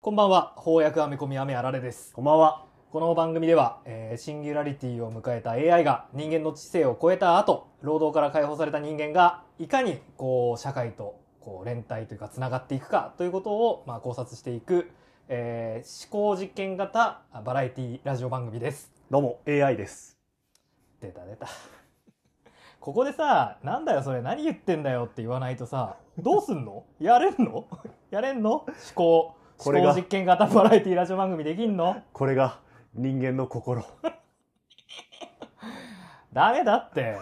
こんばんは。翻訳アメコミ雨あられです。こんばんは。この番組では、えーシンギュラリティを迎えた AI が人間の知性を超えた後労働から解放された人間がいかにこう社会とこう連帯というかつながっていくかということを、まあ、考察していく、えー思考実験型バラエティラジオ番組です。どうも、AI です。出た出た。ここでさ「なんだよそれ。何言ってんだよ」って言わないとさどうすんの？やれんの？やれんの？思考これが実験型バラエティラジオ番組できんの？これが人間の心。ダメだって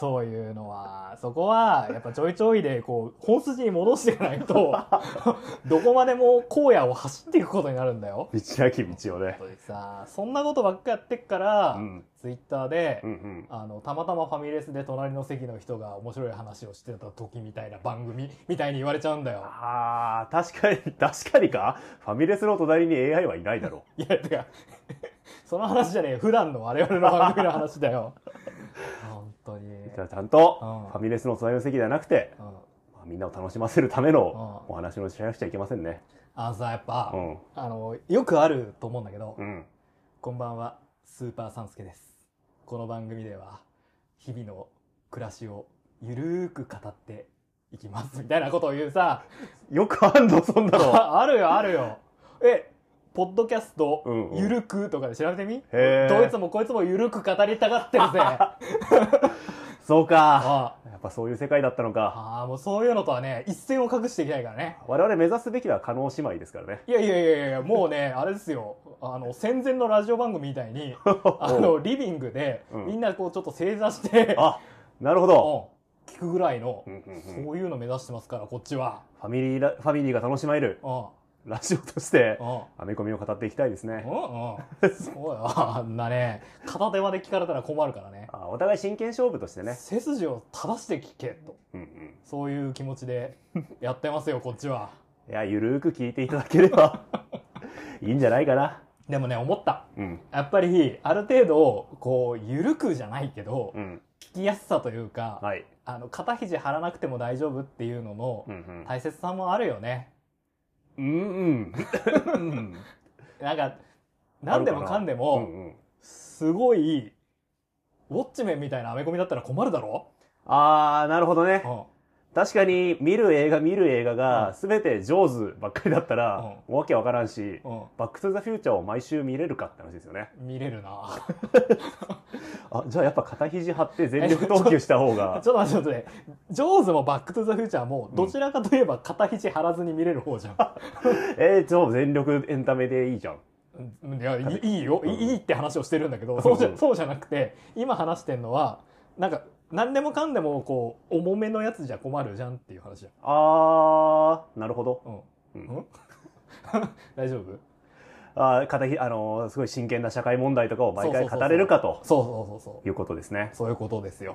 そういうのはそこはやっぱちょいちょいでこう本筋に戻していかないと どこまでも荒野を走っていくことになるんだよ。道なき道をね。本当にさそんなことばっかやってっから、うん。ツイッターで、うんうん。あのたまたまファミレスで隣の席の人が面白い話をしてた時みたいな番組 みたいに言われちゃうんだよ。あー、確かに、確かにか？ファミレスの隣に AI はいないだろ いやてかその話じゃねえよ普段の我々の番組の話だよ。本当に。う。じゃあちゃんと、うんファミレスの隣の席ではなくて、うんまあみんなを楽しませるためのうんお話をしなくちゃいけませんね。あのさやっぱ、うん。あのよくあると思うんだけど、うん。こんばんはスーパーサンスケですこの番組では日々の暮らしをゆるーく語っていきます。みたいなことを言うさ。よくあんの、そんなの。あるよあるよ。えポッドキャストうんうん。ゆるくとかで調べてみ？へー。どいつもこいつもゆるく語りたがってるぜ。あ そうか。っぱそういう世界だったのか。ああもうそういうのとはね一線を画していけないからね。我々目指すべきは加納姉妹ですからね。いやいやいやいやもうね あれですよ。あの戦前のラジオ番組みたいに あのリビングで、うん。みんなこうちょっと正座してあ、なるほど。うん。聞くぐらいの、うんうんうん。そういうの目指してますからこっちは。ファミリーラ、ファミリーが楽しまれる。うんラジオとして、うんアメコミを語っていきたいですね。うんうんそうよあんなね片手まで聞かれたら困るからねあお互い真剣勝負としてね。背筋を正して聞けとうんうん。そういう気持ちでやってますよこっちはいや、ゆるーく聞いていただければ いいんじゃないかな。でもね思ったうん。やっぱりある程度こう緩くじゃないけど、うん。聞きやすさというか、はい。あの肩肘張らなくても大丈夫っていうのの。大切さもあるよねうんうん。うんなんか何でもかんでも、うんうん。すごいウォッチメンみたいなアメコミだったら困るだろ、あー、なるほどね。う。ん、確かに、見る映画見る映画が、すべて上手ばっかりだったら、わけわからんし、うん。バックトゥザフューチャーを毎週見れるかって話ですよね。見れるな。あ、じゃあやっぱ肩肘張って全力投球した方が。ちょっと待ってちょっとねジョーズもバック・トゥ・ザ・フューチャーもどちらかといえば肩肘張らずに見れる方じゃん、えー、じゃあ全力エンタメでいいじゃん。うんいやいいよ、いうんいいって話をしてるんだけど、ん。そうじゃそうじゃなくて今話してんのはなんか何でもかんでもこう重めのやつじゃ困るじゃんっていう話じあー、なるほど。ゃん、うんうん？大丈夫？あひ、あのーすごい真剣な社会問題とかを毎回語れるかとそうそうそうそういうことですね。そういうことですよ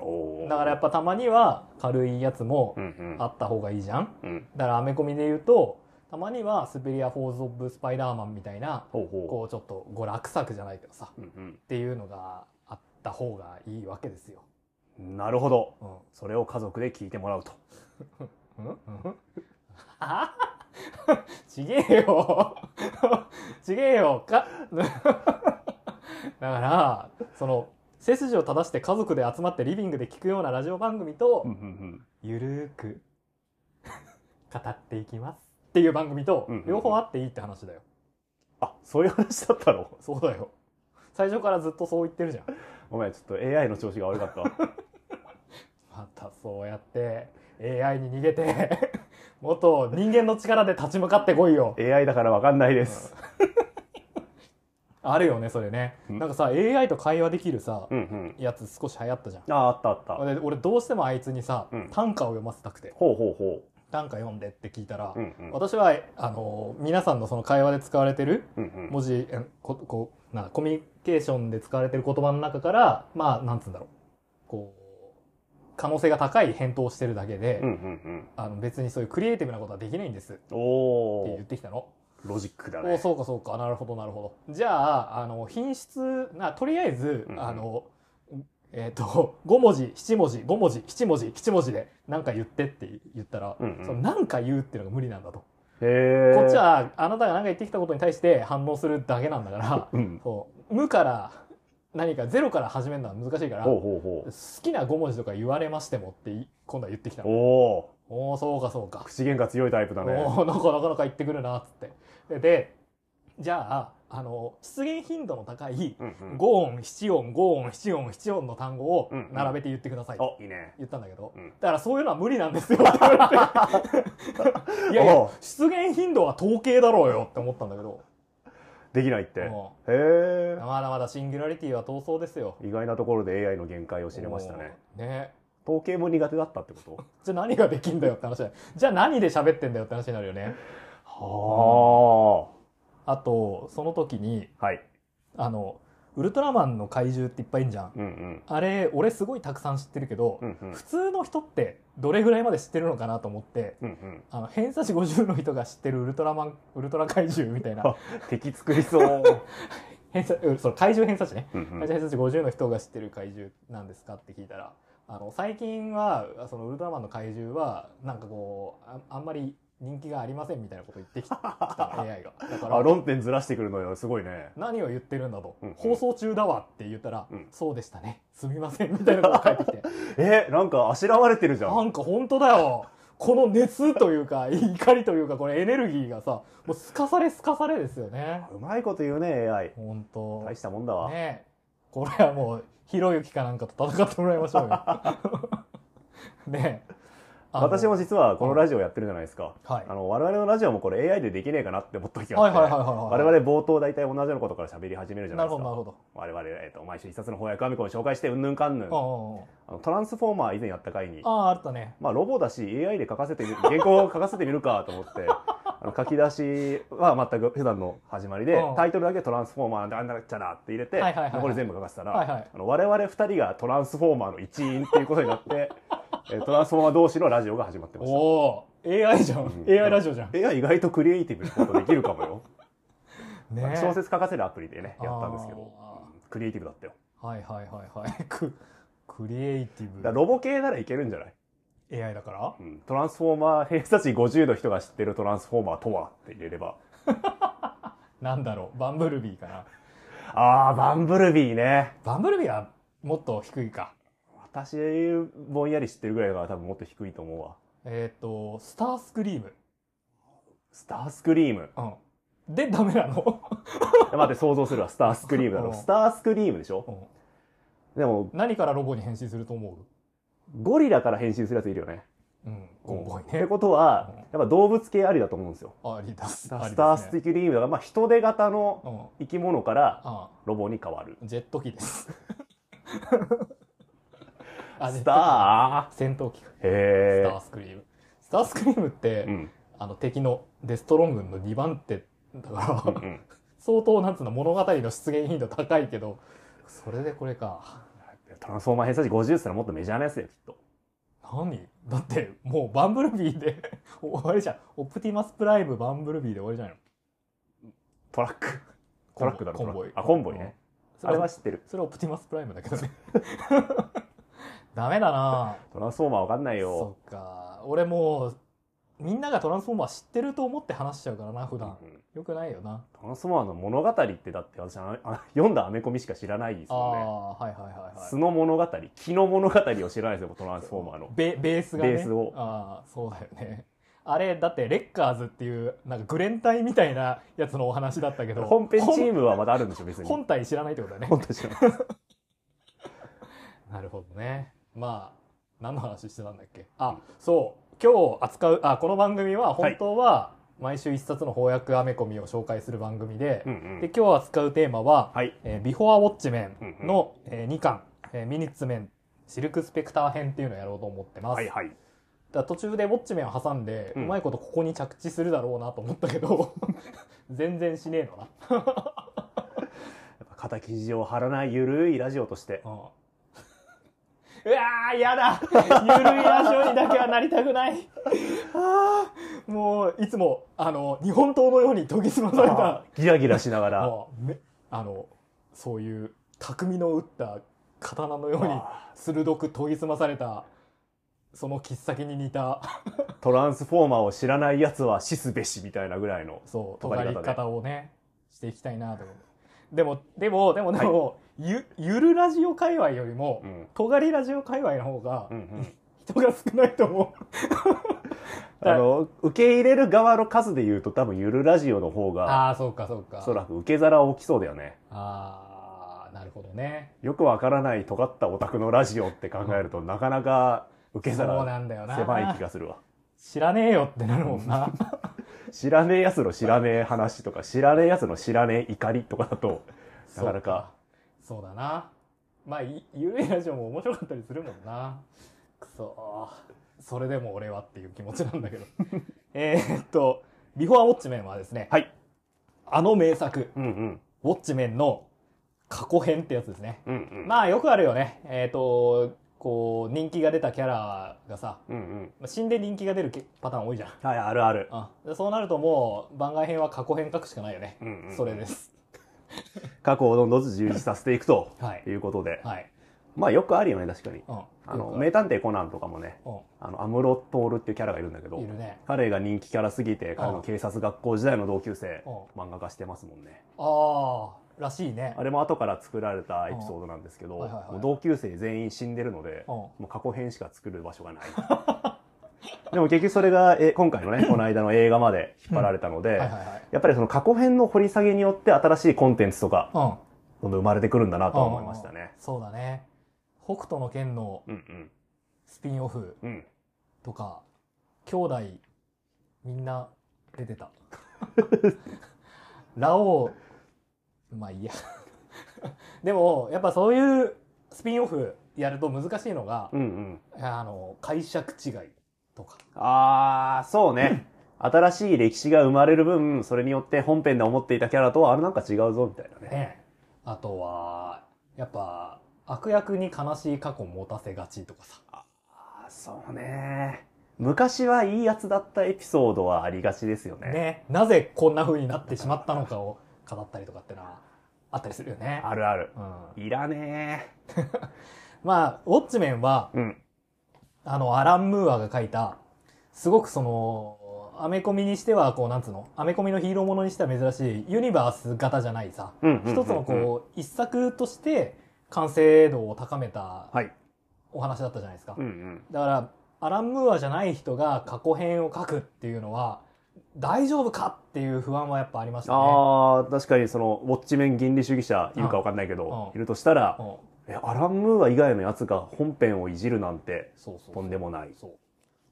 だからやっぱたまには軽いやつもうんうん。あった方がいいじゃんうん。だからアメコミで言うとたまにはスペリア・フォーズ・オブ・スパイダーマンみたいなこうちょっと娯楽作じゃないけどさう。うんっていうのがあった方がいいわけですよ。うん。なるほど。うん。それを家族で聞いてもらうと。うん？うん？あちげえよちげえよかだからその背筋を正して家族で集まってリビングで聞くようなラジオ番組と、ゆるーく語っていきますっていう番組と両方あっていいって話だよ。あ、そういう話だったのそうだよ。最初からずっとそう言ってるじゃん。ごめん、ちょっと AI の調子が悪かった。またそうやって AI に逃げて もっと人間の力で立ち向かってこいよ。AI だからわかんないです。あるよねそれね。うんなんかさ AI と会話できるさ、うんうん。やつ少し流行ったじゃん。あ、あったあった。で俺どうしてもあいつにさ、うん短歌を読ませたくてほうほうほ短歌読んでって聞いたら、う。うんうん。私はあの皆さんのその会話で使われてるうんうん。文字えここうなコミュニケーションで使われてる言葉の中からまあなんつうんだろうこう可能性が高い返答をしてるだけで、うんうんあの別にそういうクリエイティブなことはできないんですって言っー、てきたの。ロジックだおね。そうかそうかなるほどなるほど。じゃああの品質なとりあえず、うんうんあのえっ、と5文字7文字5文字7文字7文字で何か言ってって言ったら、うんうん。その何か言うっていうのが無理なんだと、こっちはあなたが何か言ってきたことに対して反応するだけなんだから うん。そう。無から何かゼロから始めるのは難しいから好きな5文字とか言われましてもってい今度は言ってきたおおそうかそうか。口喧嘩強いタイプだね。おーなんかなかなか言ってくるなっつって。ででじゃああの出現頻度の高いうんうん。5音7音5音7音7音の単語をうんうん。並べて言ってください。とおいいね。言ったんだけど、うん。だからそういうのは無理なんですよ。って言われていやいや出現頻度は統計だろうよって思ったんだけど。できないって。へもえ。うまだまだシンギュラリティは闘争ですよ。意外なところで AI の限界を知れましたね。ね。統計も苦手だったってこと？じゃあ何ができんだよって話じゃあ何で喋ってんだよって話になるよね。はあとその時にあはい。あのウルトラマンの怪獣っていっぱいいんじゃん。うんうん。あれ俺すごいたくさん知ってるけど、うんうん。普通の人ってどれぐらいまで知ってるのかなと思ってうんうん。あの偏差値50の人が知ってるウルトラマンウルトラ怪獣みたいな。あ敵作りそう。偏差うんその怪獣偏差値ね、うんうん。怪獣偏差値50の人が知ってる怪獣なんですかって聞いたらあの最近はそのウルトラマンの怪獣はなんかこうああんまり人気がありませんみたいなこと言ってきた AI が。だからあ論点ずらしてくるのよ。すごいね。何を言ってるんだと、うんうん。放送中だわって言ったら、うん。そうでしたね。すみませんみたいなことが返ってきて。えなんかあしらわれてるじゃなんんか本当だよ。この熱というか 怒りというかこれエネルギーがさもうすかされすかされですよね。うまいこと言うね AI 本当。大したもんだわ、ねえ。これはもうひろゆきかなんかと戦ってもらいましょうよ。ねえ私も実はこのラジオやってるじゃないですか、はい。あの我々のラジオもこれ AI でできねえかなって思った時があって、我々冒頭大体同じようなことから喋り始めるじゃなないるですか。ほどなるほど。我々、えー、と毎週一冊の翻訳アミコを紹介してうんぬんかんぬん。トランスフォーマー以前やった回にあああったね。まあロボだし AI で書かせて原稿を書かせてみるかと思って あの書き出しは全く普段の始まりで、うん。タイトルだけトランスフォーマーなんだっちゃなって入れて、残り全部書かせたら、はいはい。あの我々二人がトランスフォーマーの一員っていうことになってえートランスフォーマー同士のラジオが始まってました。おお AI じゃん、うん。AI ラジオじゃん。AI 意外とクリエイティブなことできるかもよ、ね。え小説書かせるアプリでねやったんですけど。あクリエイティブだったよ。はいはいはいはい。ククリエイティブ。だロボ系ならいけるんじゃない、AI だから？うん。トランスフォーマー偏差値50の人が知ってるトランスフォーマーとはって入れれば。なんだろう。バンブルビーかな。あーバンブルビーね。バンブルビーはもっと低いか私ぼんやり知ってるぐらいだから多分もっと低いと思うわ。えっ、とスタースクリーム。スタースクリーム？うん。でダメなの、待って想像するわ。スタースクリームだろ。うん。スタースクリームでしょ？うん。でも何からロボに変身すると思ゴリラから変身するやついるよね。ううん。ゴンボイってねことはうん。やっぱ動物系ありだと思うんですよ。ありだ。スターですね。スクリームだからまあ人手型のうん。生き物からあロボに変わる。ジェット機です あスタ戦闘機か。ー。へスタースクリーム。スタースクリームって、ーうん。あの敵のデストロン軍の2番手だから、うんうん。相当なんつうの物語の出現頻度高いけどそれでこれか。トランスフォーマー偏差値50って言ったらもっとメジャーなやつだよきっと。何？だってもうバンブルビーで 終わりじゃん。オプティマスプライムバンブルビーで終わりじゃないの？トラック。トラックだろコンボイ。あコンボイね。あれは知ってる。それはオプティマスプライムだけどね ダメだな。トランスフォーマーわかんないよ。そっか。俺もうみんながトランスフォーマー知ってると思って話しちゃうからな普段。うん。よくないよな。トランスフォーマーの物語ってだって私ああ読んだアメコミしか知らないですあもんね。あはいはいはいはい。素の物語木の物語を知らないですよトランスフォーマーの。ベベースがね。ベースを。ああそうだよね。あれだってレッカーズっていうなんかグレン隊みたいなやつのお話だったけど本編チームはまだあるんでしょ別に。本本体知らないってことだね。本当知らない。なるほどねまあ何の話してたんだっけ？あそう。今日扱うあこの番組は本当は毎週一冊の翻訳アメコミを紹介する番組で,、うんうん。で今日扱うテーマははい「えービフォーウォッチメンの」えー2巻、えーミニッツメンシルクスペクター編っていうのをやろうと思ってます、はいはい。だ途中でウォッチメンを挟んで、ううんまいことここに着地するだろうなと思ったけど 全然しねえのな。やっぱ肩生地を張らないゆるいラジオとして。うんうわーやだ。ゆるいラジオにだけはなりたくない。あーもういつもあの日本刀のように研ぎ澄まされた。ギラギラしながら。あのそういう匠の打った刀のように鋭く研ぎ澄まされたその切っ先に似た。トランスフォーマーを知らない奴は死すべしみたいなぐらいの。そう尖り方をねしていきたいなとでもでもでもでも、ゆゆるラジオ界隈よりも、うん。尖りラジオ界隈の方がうんうん。人が少ないと思う あの、受け入れる側の数で言うと多分ゆるラジオの方が、ああそうかそうかおそらく受け皿大きそうだよね。ああなるほどねよくわからない尖ったオタクのラジオって考えると、なかなか受け皿狭い気がするわ。知らねえよってなるもんな知らねえ奴の知らねえ話とか、知らねえ奴の知らねえ怒りとかだと、なかなか。そうだな。まあいゆるいラジオも面白かったりするもんな。くそー。それでも俺はっていう気持ちなんだけど。えーっと「ビフォーウォッチメン」はですねはい。あの名作うんうん。「ウォッチメン」の過去編ってやつですね。うんうん。まあよくあるよね。えーっとこう人気が出たキャラがさうんうん。まあ死んで人気が出るパターン多いじゃん。はい、あるある。あでそうなるともう番外編は過去編書くしかないよね、うんうん。それです 過去をどんどん充実させていくとはい。いうことで。はい。まあよくあるよね、確かに。うん。あの、名探偵コナンとかもね、うあの、アムロトールっていうキャラがいるんだけど。ね。彼が人気キャラすぎて、彼の警察学校時代の同級生、うん。漫画化してますもんね。ああらしいね。あれも後から作られたエピソードなんですけど、同級生全員死んでるので、うんもう過去編しか作る場所がない。でも結局それが、え今回のね、この間の映画まで引っ張られたので、やっぱりその過去編の掘り下げによって新しいコンテンツとか、うん。どんどん生まれてくるんだなとは思いましたね。そうだね。北斗の拳のうんスピンオフ。とか兄弟みんな出てた。ラオウ。まあいいや。でもやっぱそういうスピンオフやると難しいのが、うんうん。あの解釈違いとかあー、そうね。新しい歴史が生まれる分、それによって本編で思っていたキャラとは、あれなんか違うぞ、みたいなね。ねあとはやっぱ悪役に悲しい過去を持たせがちとかさあーそうね。昔はいいやつだったエピソードはありがちですよね。ねなぜこんな風になってしまったのかを語ったりとかってのはあったりするよね。あるある。うん、いらね まあ、ウォッチメンは、ー。うん。あの、アラン・ムーアが書いた、すごくその、アメコミにしては、こう、なんつうの？アメコミのヒーローものにしては珍しい、ユニバース型じゃないさ、一つのこう、一作として完成度を高めたはい。お話だったじゃないですか。うんうん。だから、アラン・ムーアじゃない人が過去編を書くっていうのは、大丈夫かっていう不安はやっぱありましたね。ああ、確かにその、ウォッチメン原理主義者いるかわかんないけど、うんいるとしたら、うんえ、アラン・ムーア以外のやつが本編をいじるなんて、そうそうとんでもない。そう。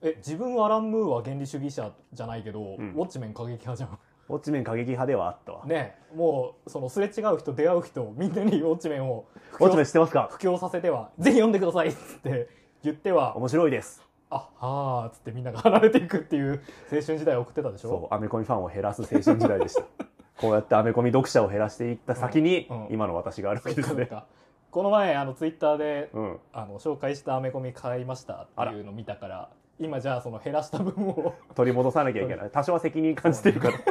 え、自分はアラン・ムーは原理主義者じゃないけど、んウォッチメン過激派じゃん。ウォッチメン過激派ではあったわ。ねもう、そのすれ違う人、出会う人、みんなにウォッチメンをウォッチメン知ってますか？布教させては、ぜひ読んでくださいっつって言っては、面白いです。あ、はーっつってみんなが離れていくっていう青春時代を送ってたでしょ？そう、アメコミファンを減らす青春時代でした。こうやってアメコミ読者を減らしていった先に、うんうん今の私があるわけですね。この前、あの、ツイッターで、うん。あの、紹介したアメコミ買いましたっていうのを見たから、今じゃあその減らした分を、取り戻さなきゃいけない。多少は責任感じてるから。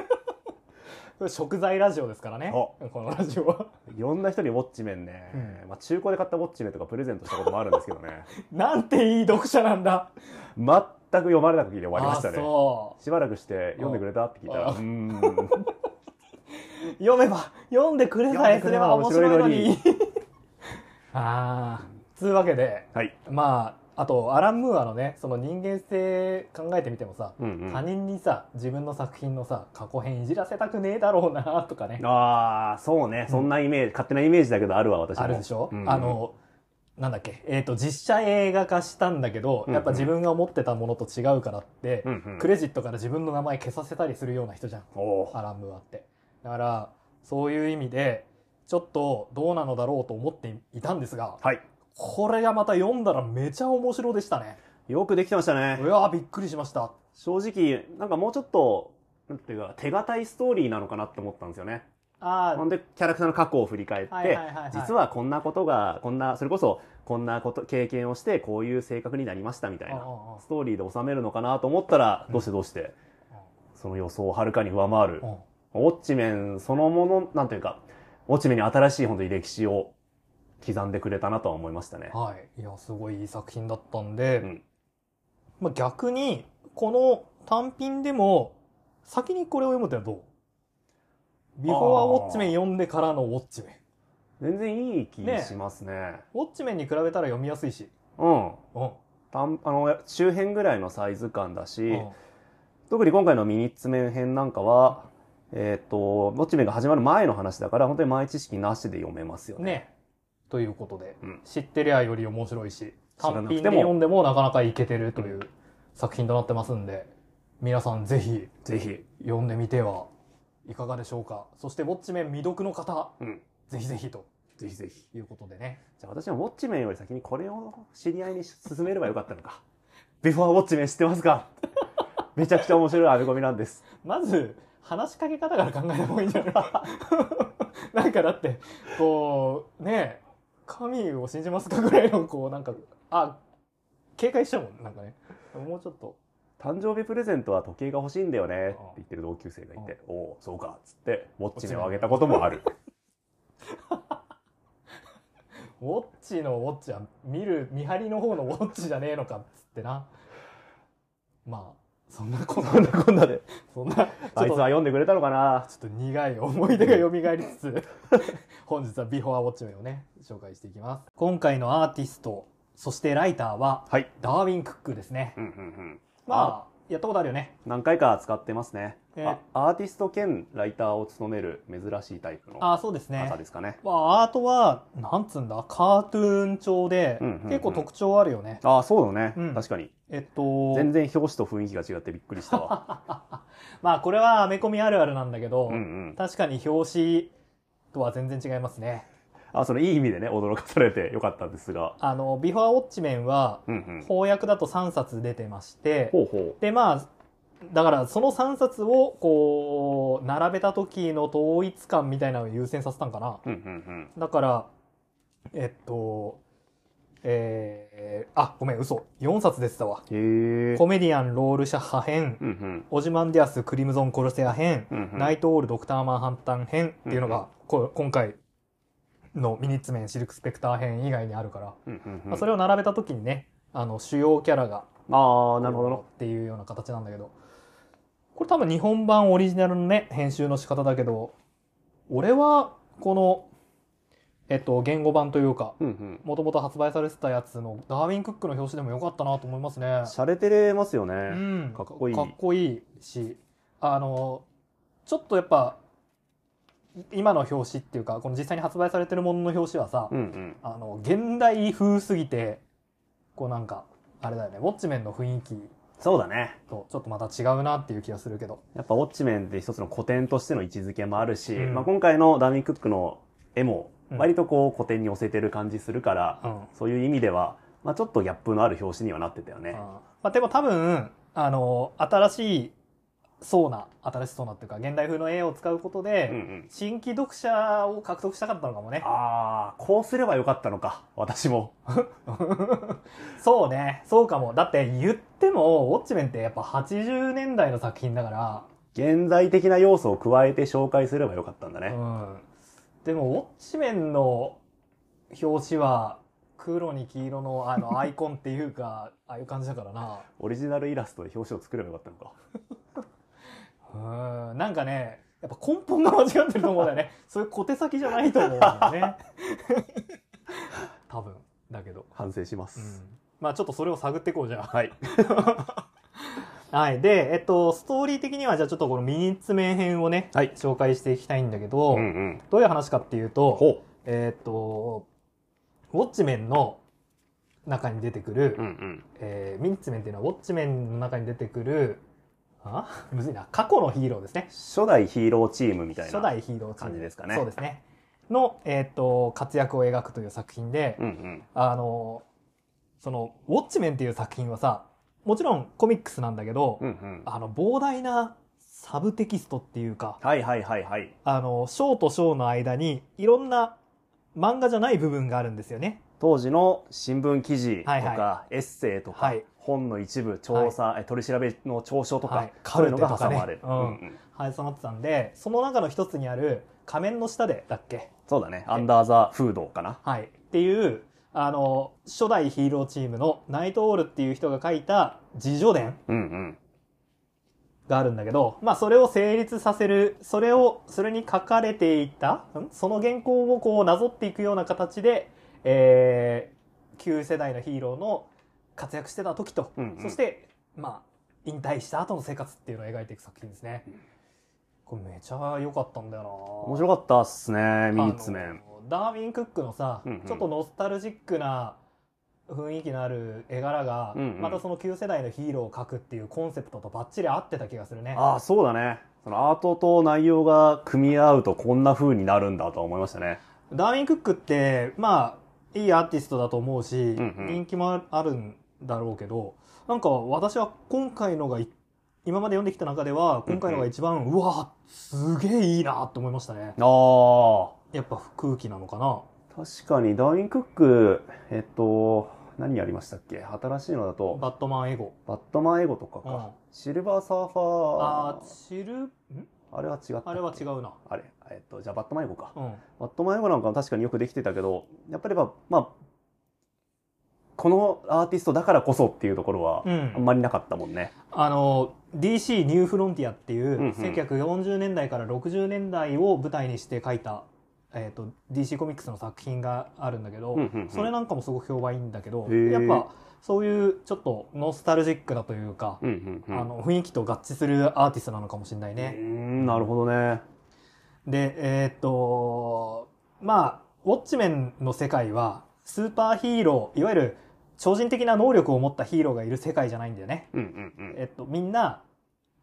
これ食材ラジオですからね。このラジオは。いろんな人にウォッチメンね、うんまあ中古で買ったウォッチメンとかプレゼントしたこともあるんですけどね。なんていい読者なんだ。全く読まれなくて終わりましたあね。そしばらくして読んでくれたって聞いたら、あうーん。う。読めば、読んでくれさえすれば面白いのに。読ああ。つうわけで、はい。まあ、あと、アラン・ムーアのね、その人間性考えてみてもさ、うんうん他人にさ、自分の作品のさ、過去編いじらせたくねえだろうな、とかね。ああ、そうね。そんなイメージ、勝手なイメージだけどあるわ、私も。あるでしょ、うんあの、なんだっけ、えっ、と、実写映画化したんだけど、うんうんやっぱ自分が思ってたものと違うからって、うんうんクレジットから自分の名前消させたりするような人じゃん。アラン・ムーアって。だから、そういう意味で、ちょっとどうなのだろうと思っていたんですが、はい。これがまた読んだらめちゃ面白でしたね。よくできてましたねい。やーびっくりしました。正直、なんかもうちょっと、なんていうか、手堅いストーリーなのかなって思ったんですよね。あほんで、キャラクターの過去を振り返って、はいはいはいはい実はこんなことが、こんな、それこそ、こんなこと、経験をして、こういう性格になりましたみたいな、あストーリーで収めるのかなと思ったら、どうしてどうして、その予想をはるかに上回るう。んウォッチメンそのもの、なんていうか、ウォッチメンに新しい本当に歴史を刻んでくれたなとは思いましたね。はい。いや、すごいいい作品だったんで、うんまあ逆に、この単品でも、先にこれを読むってのはどう？ビフォーウォッチメン読んでからのウォッチメン。全然いい気しますね。ウォッチメンに比べたら読みやすいし。うん。うん。たんあの周辺ぐらいのサイズ感だし、うん特に今回のミニッツメン編なんかは、えっ、と、ウォッチメンが始まる前の話だから、本当に前知識なしで読めますよね。ね。ということで、うん知ってりゃより面白いし、単品で読んでもなかなかいけてるという作品となってますんで、皆さんぜひぜひ。読んでみてはいかがでしょうか。そしてウォッチメン未読の方、うん。ぜひぜひとぜひぜひ。いうことでね。じゃあ私はウォッチメンより先にこれを知り合いに勧めればよかったのか。ビフォーウォッチメン知ってますか？めちゃくちゃ面白い編み込みなんです。まず、話しかけ方から考えた方がいいんじゃない？なんかだって、こう、ね神を信じますかぐらいの、こう、なんか、あ、警戒しちゃうもん、なんかね。もうちょっと、誕生日プレゼントは時計が欲しいんだよねって言ってる同級生がいて、おお、そうか、っつって、ウォッチメンをあげたこともある。ウォッチのウォッチは見る、見張りの方のウォッチじゃねえのかっつってな。まあ、そんなこんなこんなで。そんな、ちょっあいつはと、読んでくれたのかな？ちょっと苦い思い出が蘇りつつ、本日はビフォーウォッチメンをね、紹介していきます。今回のアーティスト、そしてライターは、はい。ダーウィン・クックですね。うんうんうん。まあ、やったことあるよね。何回か使ってますね。えーあアーティスト兼ライターを務める珍しいタイプのああ、そうですね方。ですかね。まあ、アートは、なんつうんだ、カートゥーン調で、うんうんうん結構特徴あるよね。ああ、そうだね、うん確かに。えっと、全然表紙と雰囲気が違ってびっくりしたわ。まあ、これはアメコミあるあるなんだけど、うんうん。確かに表紙とは全然違いますね。あ、そのいい意味でね、驚かされてよかったんですが。あの、ビフォーウォッチメンは、うんうん。翻訳だと3冊出てまして、ほうほで、まあ、だからその3冊をこう、並べた時の統一感みたいなのを優先させたんかな。う。うんうんだから、えっと、えー、あ、ごめん、嘘。4冊出てたわ。コメディアン、ロールシャッハ編、うんうん。オジマンディアス、クリムゾン・コルセア編、うんうん。ナイトオール、ドクター・マンハッタン編。っていうのが、こ今回のミニッツメン、シルク・スペクター編以外にあるから、うんうんうん。まあ、それを並べた時にね、あの、主要キャラが、ああ、なるほど。な。っていうような形なんだけど、これ多分日本版オリジナルのね、編集の仕方だけど、俺は、この、えっと、言語版というか。もともと発売されてたやつのダーウィン・クックの表紙でもよかったなと思いますね。洒落てれますよね。うん、かっこいいかっこいいし、あの、ちょっとやっぱ、今の表紙っていうか、この実際に発売されてるものの表紙はさ、うんうん。あの、現代風すぎて、こうなんか、あれだよね、ウォッチメンの雰囲気そうだね。とちょっとまた違うなっていう気がするけど。やっぱウォッチメンって一つの古典としての位置づけもあるし、うんまあ、今回のダミー・クックの絵もうん割とこう古典に寄せてる感じするから、うん。そういう意味では、まあ、ちょっとギャップのある表紙にはなってたよね。まあ、でも多分、あの、新しい、そうな、新しそうなっていうか、現代風の絵を使うことで、うんうん。新規読者を獲得したかったのかもね。ああ、こうすればよかったのか、私も。そうね、そうかも。だって言っても、ウォッチメンってやっぱ80年代の作品だから、現代的な要素を加えて紹介すればよかったんだね。うん。でも、ウォッチメンの表紙は、黒に黄色のあの アイコンっていうか、ああいう感じだからな。オリジナルイラストで表紙を作ればよかったのか。うん。なんかね、やっぱ根本が間違ってると思うんだよね。そういう小手先じゃないと思うんだよね。多分。だけど。反省しまうす。ん。まあちょっとそれを探っていこうじゃあ。はい。はい。で、えっと、ストーリー的には、じゃあちょっとこのミニッツメン編をね、はい紹介していきたいんだけど、うんうん。どういう話かっていうと、ほえっと、ウォッチメンの中に出てくる、う。うんうん。えーミニッツメンっていうのはウォッチメンの中に出てくる、あ？むずいな。過去のヒーローですね。初代ヒーローチームみたいな。初代ヒーローチーム感じですかねそうですね。の、えっと、活躍を描くという作品で、うんうん。あの、その、ウォッチメンっていう作品はさ、もちろんコミックスなんだけど、うんうん。あの、膨大なサブテキストっていうか、はいはいはいはい。あの、章と章の間にいろんな漫画じゃない部分があるんですよね。当時の新聞記事とか、はいはエッセイとか、はい本の一部、調査、え取り調べの調書とか、はいそういうのが挟まれる。うんうんうんはい、そうなってたんで、その中の一つにある仮面の下でだっけ？そうだね。アンダーザフードかな。はい。っっていう、あの、初代ヒーローチームのナイトオールっていう人が書いた自叙伝。があるんだけど、まあそれを成立させる、それを、それに書かれていた、ん？その原稿をこうなぞっていくような形で、えー、旧世代のヒーローの活躍してた時と、うんうんそして、まあ、引退した後の生活っていうのを描いていく作品ですね。これめちゃ良かったんだよな面白かったっすね、ミニッツメン。ダーウィン・クックのさ、うんうんちょっとノスタルジックな雰囲気のある絵柄が、うんうんまたその旧世代のヒーローを描くっていうコンセプトとバッチリ合ってた気がするね。ああ、そうだね。そのアートと内容が組み合うとこんな風になるんだとは思いましたね。ダーウィン・クックって、まあ、いいアーティストだと思うし、んうん人気もあるんだろうけど、なんか私は今回のがい、今まで読んできた中では、今回のが一番、うわすげえいいなって思いましたね。ああ。やっぱ空気なのかな？確かに、ダーウィン・クック、えっと、何やりましたっけ？新しいのだと、バットマンエゴ。バットマンエゴとかか。うんシルバーサーファー。あー、チル、ん？あれは違ったあれは違うな。あれえっと、じゃあバットマンエゴか。うん。バットマンエゴなんかは確かによくできてたけど、やっぱりまあ、まあ、このアーティストだからこそっていうところは、うんあんまりなかったもんね。あの DC ニューフロンティアっていう、うんうん1940年代から60年代を舞台にして書いた、えー、と DC コミックスの作品があるんだけど、うんうんうんそれなんかもすごく評判いいんだけどやっぱそういうちょっとノスタルジックだというか、うんうんうん。あの雰囲気と合致するアーティストなのかもしれないうね。ん、なるほどね。でえっ、とまあウォッチメンの世界はスーパーヒーローいわゆる超人的な能力を持ったヒーローがいる世界じゃないんだよね。うんうんうん。えっと、みんな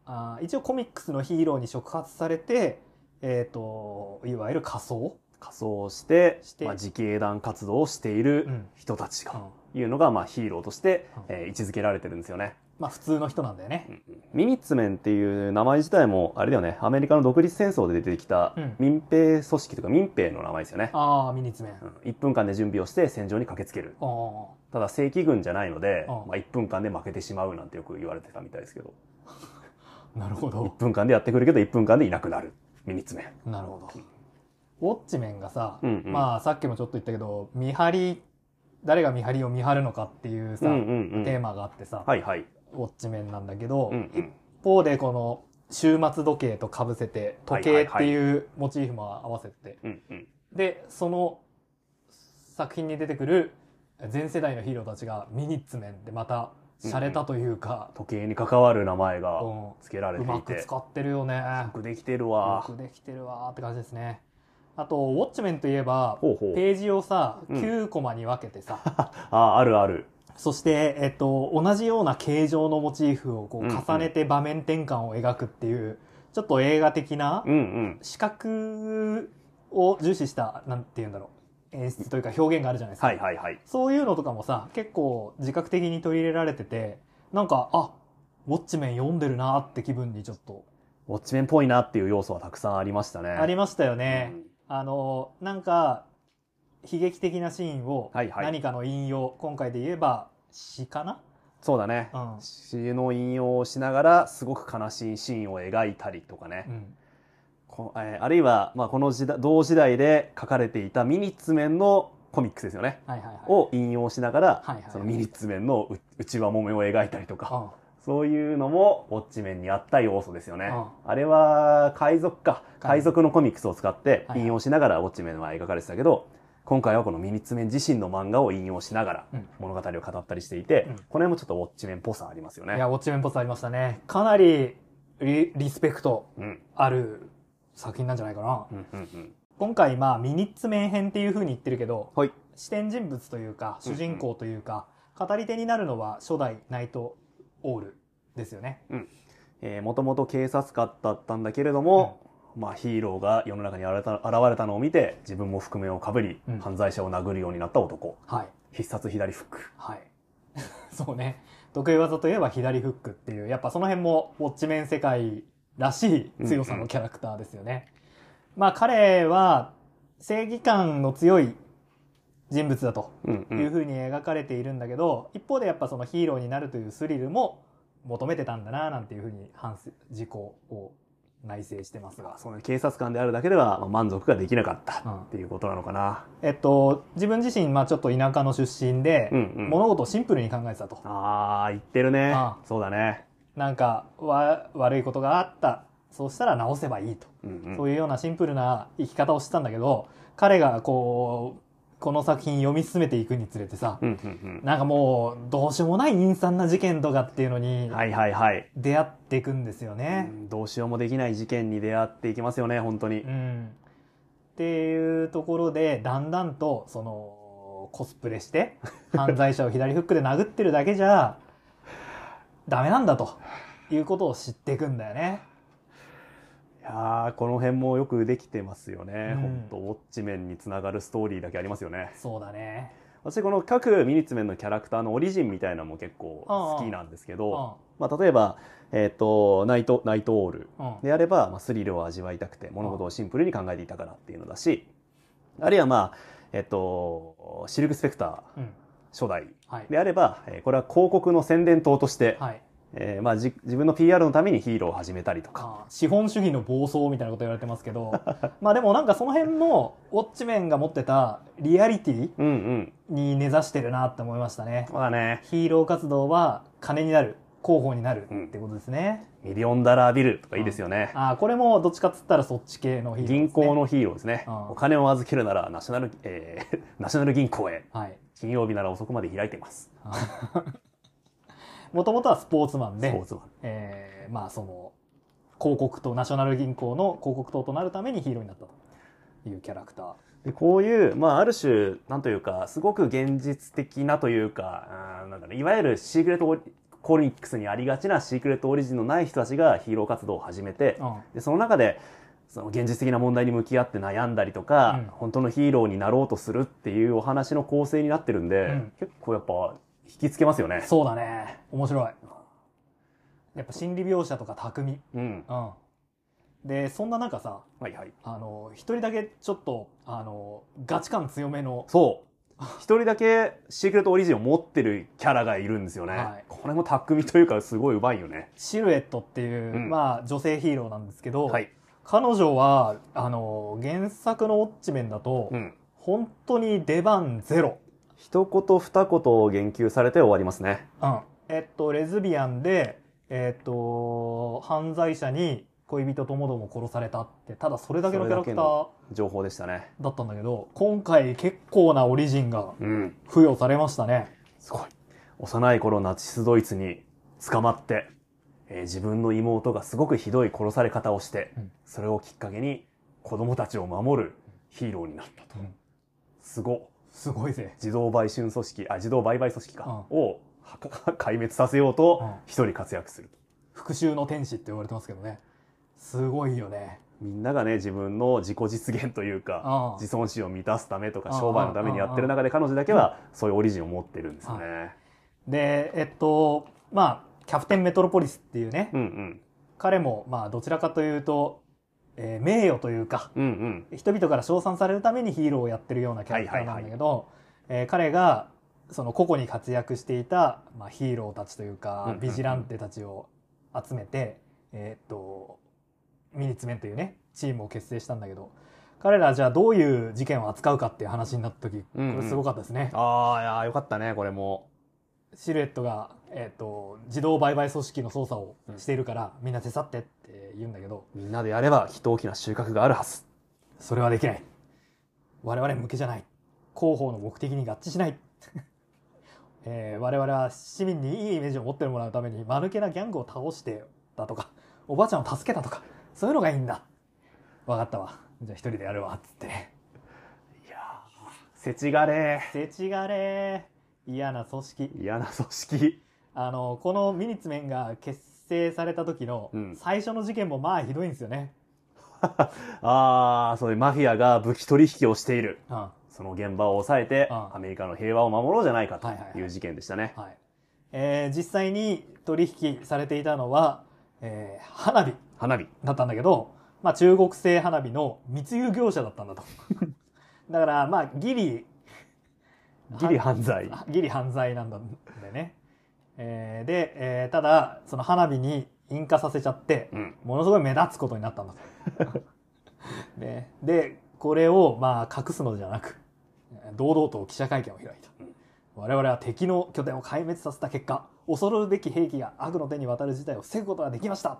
あー一応コミックスのヒーローに触発されて、えっと、いわゆる仮想、仮装してしてまあ、自警団活動をしているうん人たちが、うんいうのが、まあ、ヒーローとして、うんえー位置づけられてるんですよね。まあ普通の人なんだよね。ミニッツメンっていう名前自体も、あれだよね、アメリカの独立戦争で出てきたうん民兵組織とか民兵の名前ですよね。ああ、ミニッツメン。うん1分間で準備をして戦場に駆けつける。ただ正規軍じゃないので、うんまあ、1分間で負けてしまうなんてよく言われてたみたいですけど、1 なるほど。分間でやってくるけど1分間でいなくなる。ミニッツメン。なるほど。ウォッチメンがさ、うんうんまあさっきもちょっと言ったけど、見張り、誰が見張りを見張るのかっていうさ、うんうんうんテーマがあってさ、はいはい。ウォッチメンなんだけど、うんうん。一方でこの終末時計と被せて、時計っていうモチーフも合わせて、うんうん。でその作品に出てくる全世代のヒーローたちがミニッツメンでまた洒落たというか、時計に関わる名前がうん付けられてうまいて、く使ってるよねよくできてるよわ。くできてるわーって感じですねあとウォッチメンといえば。ページをさうん9コマに分けてさ、あ あ、あるある。そして、えっと、同じような形状のモチーフをこううんうん重ねて場面転換を描くっていう、ちょっと映画的なうんうん。視覚を重視したなんて言うんだろう演出というか表現があるじゃないですか、はいはいはい。そういうのとかもさ、結構自覚的に取り入れられてて、なんか、あ、ウォッチメン読んでるなって気分にちょっとウォッチメンっぽいなっていう要素はたくさんありましたね。ありましたよね。あの、なんか、悲劇的なシーンをはいはい何かの引用、今回で言えば詩かな？そうだね。うん。詩の引用をしながら、すごく悲しいシーンを描いたりとかね。うん。こえーあるいは、まあ、この時代、同時代で書かれていたミニッツメンのコミックスですよね。はいはいはい。を引用しながら、はいはいはいそのミニッツメンのう内輪もめを描いたりとか、うんそういうのもウォッチメンにあった要素ですよね。うあれは海賊か。海海賊のコミックスを使ってはいはい引用しながらウォッチメンは描かれてたけど、今回はこのミニッツメン自身の漫画を引用しながらうん物語を語ったりしていて、うんこの辺もちょっとウォッチメンっぽさありますよね。いや、ウォッチメンっぽさありましたね。かなりリリスペクトうん。ある作品なんじゃないかな。うんうんうん。今回、まあ、ミニッツメン編っていう風に言ってるけど、はい。視点人物というか、うん主人公というか、語り手になるのは初代ナイトオールですよね。えー、もともと警察官だったんだけれども、まあヒーローが世の中に現れた現れたのを見て、自分も覆面をかぶり、うん犯罪者を殴るようになった男。はい。必殺左フック。はい。そうね。得意技といえば左フックっていう、やっぱその辺もウォッチメン世界らしい強さのキャラクターですよね。まあ彼は正義感の強い人物だとうんう。いうん風に描かれているんだけど、一方でやっぱそのヒーローになるというスリルも求めてたんだななんていう風に反省事項を内省してますが。そうね、警察官であるだけではまあ満足ができなかったうんっていうことなのかな。えっと、自分自身、まあちょっと田舎の出身で、うんうん物事をシンプルに考えてたと。ああ、言ってるねあ。そうだね。なんか、わ、悪いことがあった。そうしたら直せばいいと。うんうんそういうようなシンプルな生き方をしてたんだけど、彼がこう、この作品読み進めていくにつれてさ、うんうんなんかもう、どうしようもない陰惨な事件とかっていうのうにん。はいはいはい。出会っていくんですよね。うんどうしようもできない事件に出会っていきますよね、本当にう。ん。っていうところで、だんだんと、その、コスプレして、犯罪者を左フックで殴ってるだけじゃ、ダメなんだということを知っていくんだよね。いやーこの辺もよくできてますよね。うん本当ウォッチメンにつながるストーリーだけありますよね。そうだね。私この各ミニッツメンのキャラクターのオリジンみたいなのも結構好きなんですけうん。ど、まあ、例えば、えっ、と、ナイト、ナイトオールうん。であれば、まあ、スリルを味わいたくて物事をシンプルに考えていたからっていうのだし、あるいはまあ、えっ、と、シルクスペクターうん。初代はい。であれば、えーこれは広告の宣伝塔として、はい。えーまあ、じ自分の PR のためにヒーローを始めたりとか、あ資本主義の暴走みたいなこと言われてますけど、まあでもなんかその辺も、ウォッチメンが持ってたリアリティうんうん。に根ざしてるなって思いましたね。そうだね。ヒーロー活動は金になる、広報になるってことですね。ミリオンダラービルとかいいですよね。ああ、これもどっちかっつったらそっち系のヒーローです、ね。銀行。のヒーローですね。うんお金を預けるならナショナル、えー ナショナル銀行へ。はい。金曜日なら遅くまで開いています。もともとはスポーツマンでスポー、ツマンえー、まあその、広告とナショナル銀行の広告塔となるためにヒーローになったというキャラクター。でこういう、まあ、ある種、なんというか、すごく現実的なというか、あーなんだろういわゆるシークレットコミックスにありがちなシークレットオリジンのない人たちがヒーロー活動を始めて、うん。でその中で、その現実的な問題に向き合って悩んだりとか、うん本当のヒーローになろうとするっていうお話の構成になってるんで、うん結構やっぱ引きつけますよね。そうだね。面白い。やっぱ心理描写とか巧み。うん。うん。で、そんな中さ、はいはい。あの、一人だけちょっと、あの、ガチ感強めの、そう。一人だけシークレットオリジンを持ってるキャラがいるんですよね。はいこれも巧みというかすごいうまいよね。シルエットっていう、うんまあ、女性ヒーローなんですけど、はい。彼女は、あの、原作のウォッチメンだと、うん。本当に出番ゼロ。一言二言言及されて終わりますね。うん。えっと、レズビアンで、えっと、犯罪者に恋人ともども殺されたって、ただそれだけのキャラクター情報でしたね。だったんだけど、今回結構なオリジンがうん。付与されましたね。すごい。幼い頃ナチスドイツに捕まって、えー自分の妹がすごくひどい殺され方をして、うんそれをきっかけに子供たちを守るヒーローになったと。うんすごっ。すごいぜ。自動売春組織、あ、自動売買組織か、うをはか壊滅させようとうん一人活躍すると。復讐の天使って言われてますけどね。すごいよね。みんながね、自分の自己実現というか、うん自尊心を満たすためとか、うん商売のためにやってる中で彼女だけはそういうオリジンを持ってるんですよね。で、えっと、まあ、キャプテンメトロポリスっていうね、うんうん。彼も、まあ、どちらかというと、えー名誉というか、うんうん。人々から称賛されるためにヒーローをやってるようなキャラクターなんだけど、えー彼が、その個々に活躍していた、まあ、ヒーローたちといううんかうんう、んビジランテたちを集めて、えーっと、ミニッツメンというね、チームを結成したんだけど、彼らじゃあどういう事件を扱うかっていう話になった時、こうんうんれすごかったですね。ああ、いやーよかったね、これも。シルエットが、えーっと、自動売買組織の操作をしているから、みんな手伝ってって言うんだけど、みんなでやれば、きっと大きな収穫があるはず。それはできない。我々向けじゃない。広報の目的に合致しない。えー我々は市民にいいイメージを持ってもらうために、間抜けなギャングを倒してだとか、おばあちゃんを助けたとか、そういうのがいいんだ。わかったわ。じゃあ一人でやるわ、つってね。いやー、せちがれせちがれー。嫌な組織。嫌な組織。あの、このミニッツメンが結成された時のうん最初の事件もまあひどいんですよね。ああ、そういうマフィアが武器取引をしている。うん。その現場を抑えて、うんアメリカの平和を守ろうじゃないかとはいはいはいいう事件でしたね。はい。えー実際に取引されていたのは、えー花火花火。だったんだけど、まあ中国製花火の密輸業者だったんだと。だから、まあギリ、ギリ犯罪。ギリ犯罪なんだんだよね。えーで、えーただ、その花火に引火させちゃって、うん。ものすごい目立つことになったんだと。ね、で、これをまあ隠すのじゃなく、堂々と記者会見を開いた。うん我々は敵の拠点を壊滅させた結果、恐るべき兵器が悪の手に渡る事態を防ぐことができました。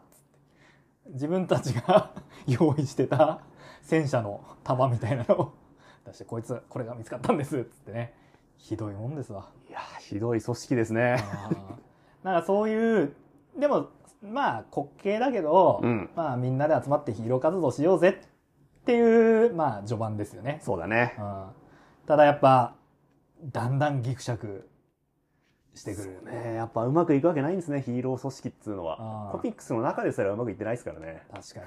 自分たちが 用意してた戦車の弾みたいなのを出して、こいつ、これが見つかったんです。つってね。ひどいもんですわ。いや、ひどい組織ですね。なんかそういう、でも、まあ、滑稽だけど、うん。まあ、みんなで集まってヒーロー活動しようぜっていう、まあ、序盤ですよね。そうだね。うん、ただやっぱ、だんだんギクシャクしてくるよね。ねやっぱうまくいくわけないんですね、ヒーロー組織っつうのあは。ーコミックスの中ですらうまくいってないですからね。確か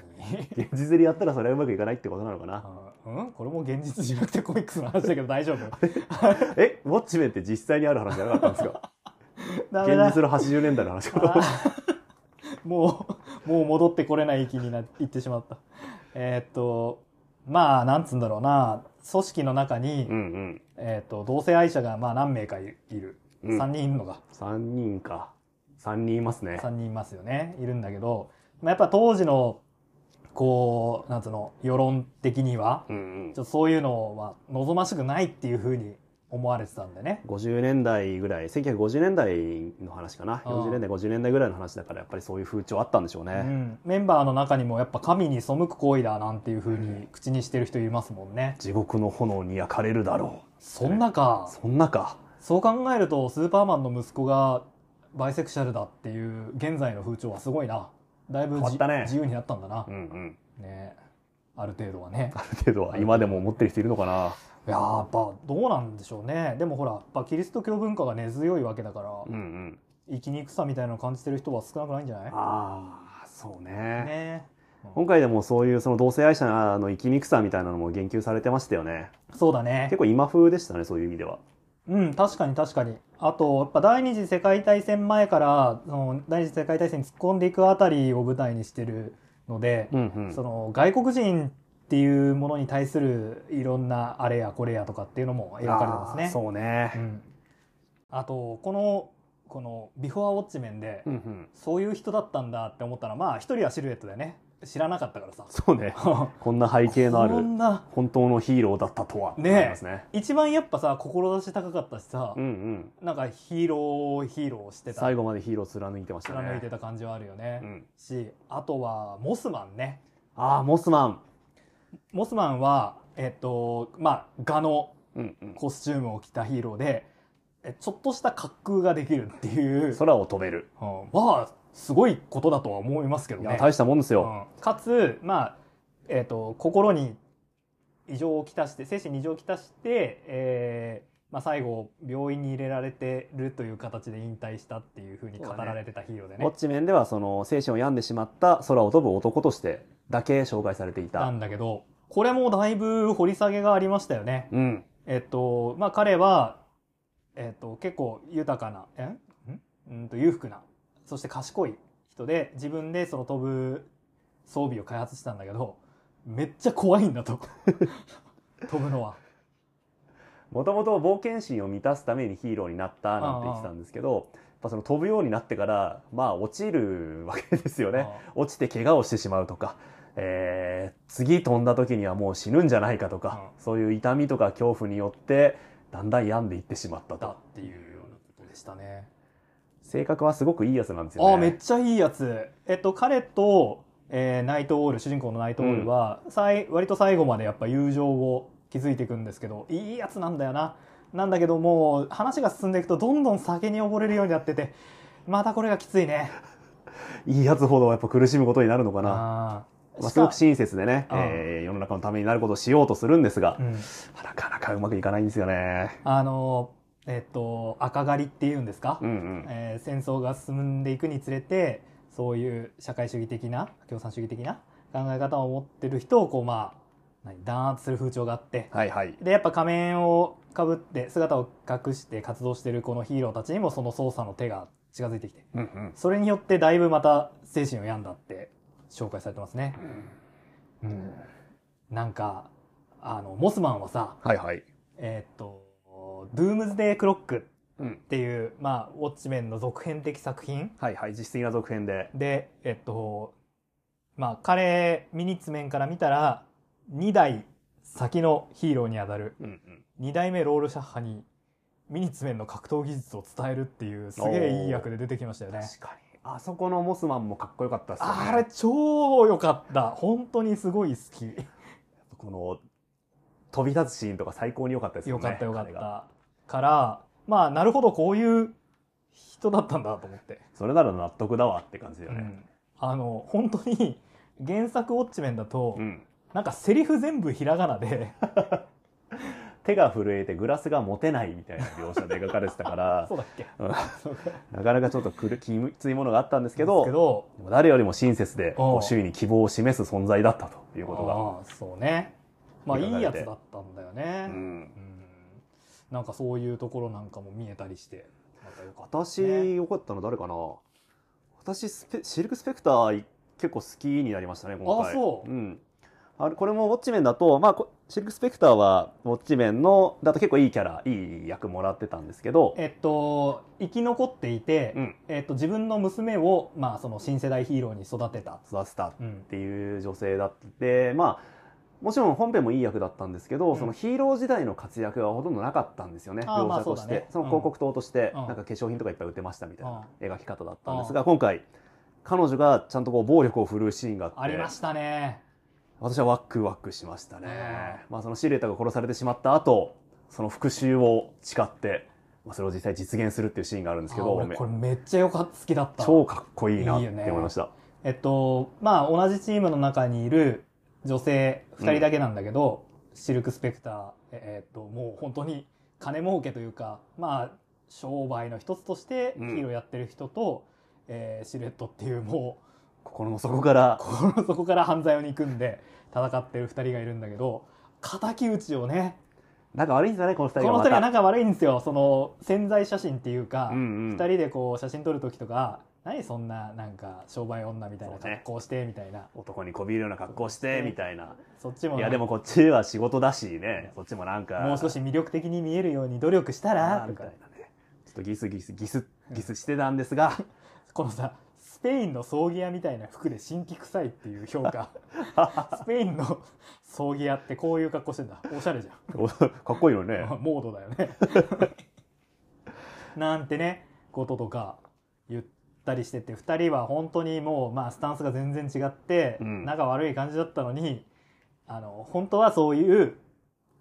に。現実でやったらそれはうまくいかないってことなのかな。うんうん？これも現実じゃなくてコミックスの話だけど大丈夫？え、ウォッチメンって実際にある話じゃなかったんですか？現実の80年代の話かもう、もう戻ってこれない域になってってしまった。えーっと、まあ、なんつうんだろうな、組織の中に、うんうん。えーっと、同性愛者がまあ何名かいいる。うん3人いるのが、3人か。3人いますね。3人いますよね。いるんだけど、まあ、やっぱ当時の、こう、なんつうの、世論的には、うんうんちょっとそういうのは望ましくないっていうふうに思われてたんでね。50年代ぐらい、1950年代の話かな。あー40年代、50年代ぐらいの話だから、やっぱりそういう風潮あったんでしょううね。ん、メンバーの中にもやっぱ神に背く行為だなんていうふうに口にしてる人いますもんね。地獄の炎に焼かれるだろそんなかう。。そんなか。そう考えるとスーパーマンの息子がバイセクシャルだっていう現在の風潮はすごいな。だいぶね自由になったんだなう。んうん。ねある程度はね。ある程度は今でも思ってる人いるのかな。いやーやっぱどうなんでしょうね。でもほら、やっぱキリスト教文化が根強いわけだから、うんうん。生きにくさみたいなのを感じてる人は少なくないんじゃない？ああ、そうね。ね今回でもそういうその同性愛者の生きにくさみたいなのも言及されてましたよね。そうだね結。構今風でしたね、そういう意味では。うん、確かに確かに。あと、やっぱ第二次世界大戦前から、その第二次世界大戦に突っ込んでいくあたりを舞台にしてるので、うんうん。その外国人っていうものに対するいろんなあれやこれやとかっていうのも描かれてますね。そうねう。ん。あと、この、このビフォーウォッチメンで、うんうん。そういう人だったんだって思ったら、まあ一人はシルエットでね、知らなかったからさ。そうね。こんな背景のあこる本当のヒーローだったとは。ねね。一番やっぱさ、志高かったしさうん、うん。なんかヒーローヒーローしてた。最後までヒーロー貫いてましたね。貫いてた感じはあるよね。うん。し、あとはモスマンね。ああ、モスマン。モスマンは、えっと、まあ、ガのうんうん。コスチュームを着たヒーローで、えちょっとした滑空ができるっていう、空を飛べる。うんまあ、すごいことだとは思いますけどね。大したもんですよ。うんかつ、まあ、えっ、と、心に異常をきたして、精神に異常をきたして、えーまあ、最後、病院に入れられてるという形で引退したっていうふうに語られてたヒーローでねウォッ。チメンではその精神を病んでしまった空を飛ぶ男としてだけ紹介されていなた。んだけど、これもだいぶ掘り下げがありましたよね。うん。えっと、まあ、彼は、えっと、結構豊かな、えん？うんと裕福な、そして賢い人で、自分でその飛ぶ装備を開発したんだけど、めっちゃ怖いんだと。飛ぶのは。もともと冒険心を満たすためにヒーローになったなんて言ってたんですけど、やっぱその飛ぶようになってから、まあ落ちるわけですよね。落ちて怪我をしてしまうとか、えー次飛んだ時にはもう死ぬんじゃないかとか、うそういう痛みとか恐怖によって、だんだん病んでいってしまっただと。っていうようなことでしたね。性格はすごくいいやつなんですよね。ああ、めっちゃいいやつ。えっと、彼と、えーナイトオール、主人公のナイトオールは、さい割と最後までやっぱ友情を築いていくんですけど、いいやつなんだよな。なんだけどもう、話が進んでいくとどんどん酒に溺れるようになってて、またこれがきついね。いいやつほどやっぱ苦しむことになるのかな。あまあ、ーすごく親切でね、うんえー世の中のためになることをしようとするんですが、うん、なかなかうまくいかないんですよね。あの、えっと、赤狩りっていうんですか、うんうん。えー戦争が進んでいくにつれてそういう社会主義的な共産主義的な考え方を持ってる人をこうまあ何弾圧する風潮があってはいはい。でやっぱ仮面をかぶって姿を隠して活動してるこのヒーローたちにもその操作の手が近づいてきてうんうん。それによってだいぶまた精神を病んだって紹介されてますね。うん、なんかあのモスマンはさはいはい。えーっと、ドゥームズデークロックっていう、まあ、ウォッチメンの続編的作品。はいはい実質的な続編で。で、えっと、まあ、彼、ミニッツメンから見たら、2代先のヒーローにあたる、うんうん。2代目ロールシャッハに、ミニッツメンの格闘技術を伝えるっていう、すげえいい役で出てきましたよね。確かに。あそこのモスマンもかっこよかったっすよね。あれ、超良かった。本当にすごい好き。この飛び立つシーンとか最高に良かったですよね。よかったよかった。から、まあ、なるほど、こういう人だったんだと思って。それなら納得だわって感じだよね。うん。あの、本当に、原作ウォッチメンだと、うん。なんかセリフ全部ひらがなで、手が震えてグラスが持てないみたいな描写で描かれてたから そうだっけ？なかなかちょっとくるきついものがあったんですけど誰よりも親切で周囲に希望を示す存在だったということが、そうね。まあ、いいやつだったんだよね。うんうんなんかそういうところなんかも見えたりして、またよかったです私ね。良かったの誰かな？私スペシルク・スペクター結構好きになりましたね今回。あそう。うん、あれこれもウォッチメンだと、まあ、こシルク・スペクターはウォッチメンのだと結構いいキャラいい役もらってたんですけど、えっと、生き残っていて、うん、えっと、自分の娘を、まあ、その新世代ヒーローに育てた。育てたっうんていう女性だってまあもちろん本編もいい役だったんですけど、うん。そのヒーロー時代の活躍がほとんどなかったんですよね。描写として。そ,、ね。うんの広告塔として、うん。なんか化粧品とかいっぱい売ってましたみたいなう描き方だったんですが、今回彼女がちゃんとこう暴力を振るうシーンがあってありましたね。私はワックワクしましたね、まあ、そのシルエットが殺されてしまった後その復讐を誓って、まあ、それを実際実現するっていうシーンがあるんですけどこれめっちゃよかった。好きだった。超かっこいいなって思いました。えっと、まあ、同じチームの中にいる女性2人だけなんだけど、シルク・スペクター、ええっと、もう本当に金儲けというか、まあ、商売の一つとしてヒうん。ーローやってる人と、えーシルエットっていうも心の底から。う、心の底から犯罪を憎んで戦ってる2人がいるんだけど、敵討ちをね、仲悪いんですよねこの二この2人は仲悪いんですよ。その、潜在写真っていうか、うんうん。二人でこう写真撮る時とか何そんななんか商売女みたいな格好してみたいな。男にこびるような格好してみたいな。そっちもいやでもこっちは仕事だしね。そっちもなんかもう少し魅力的に見えるように努力したらみたいなね。ちょっとギスギスギスギスしてたんですが このさスペインの葬儀屋みたいな服で新規臭いっていう評価。スペインの葬儀屋ってこういう格好してんだ。おしゃれじゃおかっこいいよね。ん モードだよね。なんてねこととか言ったりしてて2人は本当にもうまあスタンスが全然違って、うん。仲悪い感じだったのにあの本当はそういう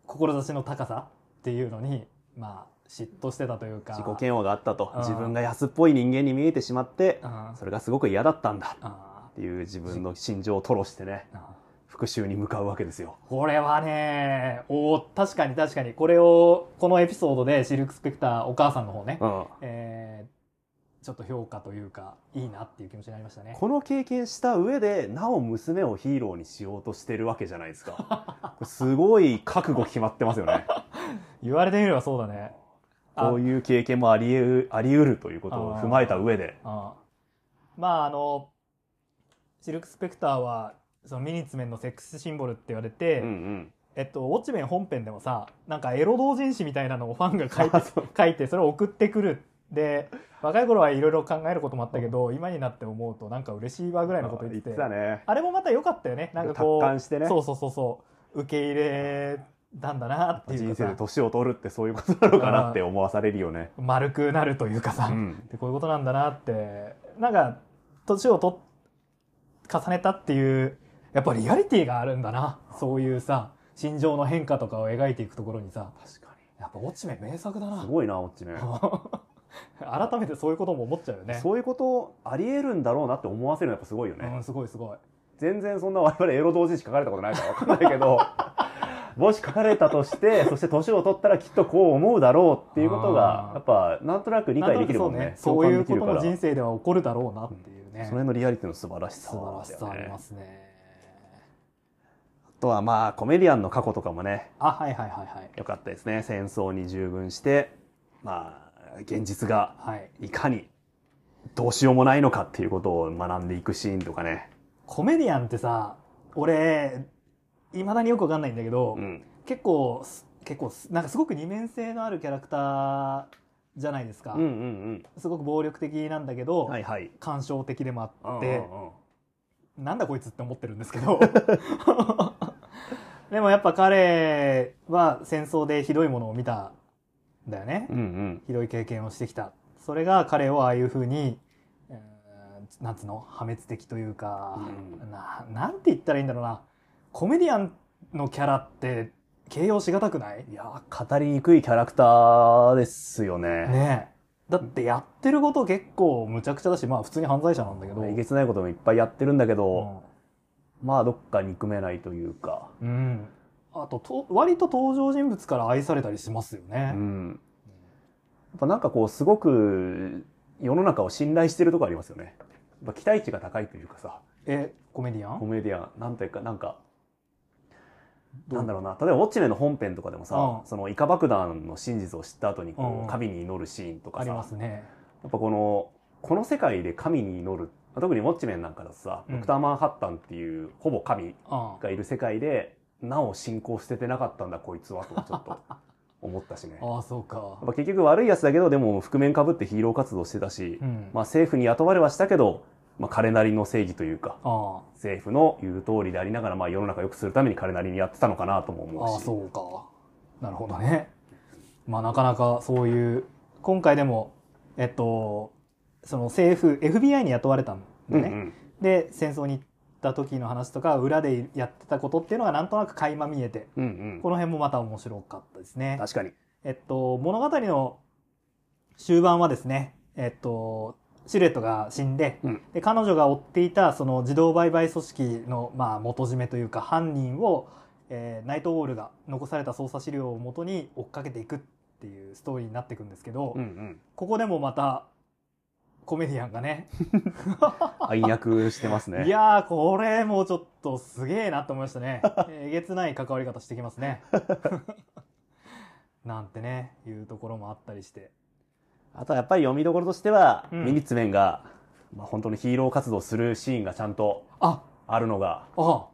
志の高さっていうのにまあ嫉妬してたというか自己嫌悪があったと。うん。自分が安っぽい人間に見えてしまってあそれがすごく嫌だったんだあっていう自分の心情を吐露してね復讐に向かうわけですよ。これはねお確かに確かに。これをこのエピソードでシルク・スペクターお母さんの方ね、うん。えーちょっと評価というかいいなっていう気持ちになりましたね。この経験した上でなお娘をヒーローにしようとしてるわけじゃないですか。すごい覚悟決まってますよね。言われてみればそうだね。あこういう経験もありえあり得るということを踏まえた上で。まああのシルク・スペクターはそのミニッツメンのセックスシンボルって言われて、うんうん。えっと、ウォッチメン本編でもさなんかエロ同人誌みたいなのをファンが書いて 書いてそれを送ってくる。で若い頃はいろいろ考えることもあったけど今になって思うとなんか嬉しいわぐらいのこと言っててたね。あれもまた良かったよね。なんかこうね。そうそうそうそう受け入れたんだなっていう人生で年を取るってそういうことなのかなって思わされるよね。丸くなるというかさ、うん。でこういうことなんだなって。なんか年をと重ねたっていうやっぱリアリティがあるんだな。そういうさ心情の変化とかを描いていくところにさ。確かやっぱウォッチメン名作だな。にすごいなこっちね 改めてそういうことも思っちゃうよね。そういうことありえるんだろうなって思わせるのやっぱすごいよね、うん、すごいすごい。全然そんな我々エロ同人誌書かれたことないから分かんないけど もし書かれたとして そして年を取ったらきっとこう思うだろうっていうことがやっぱなんとなく理解できるもんね。そう,、そういうことも人生では起こるだろうなっていうね、その辺のリアリティの素晴らしさ素晴らしさありますね。あとはまあコメディアンの過去とかもね。あはいはいはいはい。良かったですね。戦争に従軍してまあ現実がはい。いかにどうしようもないのかっていうことを学んでいくシーンとかね、コメディアンってさ俺いまだによくわかんないんだけど、うん、結構す結構すなんかすごく二面性のあるキャラクターじゃないですか、うんうんすごく暴力的なんだけうど、ん。はいはい。感傷的でもあうんって、うんうんなんだこいつって思ってるんですけど。でもやっぱ彼は戦争でひどいものを見たんだよね、うんうん。ひどい経験をしてきた。それが彼をああいうふうに、えーなんつうの破滅的というか、うん。ななんて言ったらいいんだろうな。コメディアンのキャラって形容しがたくない？いやー、語りにくいキャラクターですよね。ねえ。だってやってること結構むちゃくちゃだしまあ普通に犯罪者なんだけど、えげつないこともいっぱいやってるんだけど、うまあどっか憎めないというか、んうんあとと割と登場人物から愛されたりしますようね、ん。やっぱなんかこう、すごく世の中を信頼してるとこありますよね。やっぱ期待値が高いというかさ、えコメディアン？コメディアン、なんというか、なんか、なんだろうな、例えばウォッチメンの本編とかでもさ、うん。そのイカ爆弾の真実を知った後にこう、うん。神に祈るシーンとかありさ、ますね。やっぱこの、この世界で神に祈る、特にウォッチメンなんかだとさ、うん。ドクター・マンハッタンっていうほぼ神あがいる世界で、なお信仰捨ててなかったんだこいつはとちょっと思ったしね。や ああそうかっぱ結局悪いやつだけど、でも覆面かぶってヒーロー活動してたし、うんまあ政府に雇われはしたけど、まあ彼なりの正義というか、あ政府の言う通りでありながら、まあ世の中良くするために彼なりにやってたのかなともあ思うし。ああそうかなるほどねまあなかなかそういう今回でもえっとその政府 FBI に雇われたんだね、うんうん。で戦争に行った時の話とか裏でやってたことっていうのがなんとなく垣間見えてうんうん。この辺もまた面白かったですね確かに。えっと物語の終盤はですねえっとシルエットが死んでうん。で彼女が追っていたその自動売買組織の、まあ、元締めというか犯人を、えーナイトウォールが残された捜査資料をもとに追っかけていくっていうストーリーになっていくんですけど、うんうん。ここでもまたコメディアンがね。暗躍してますね。いやーこれもちょっとすげえなと思いましたね。えげつない関わり方してきますね。なんてねいうところもあったりして。あとはやっぱり読みどころとしては、うん。ミニッツメンが、まあ、本当にヒーロー活動するシーンがちゃんとあ。あるのが。あ。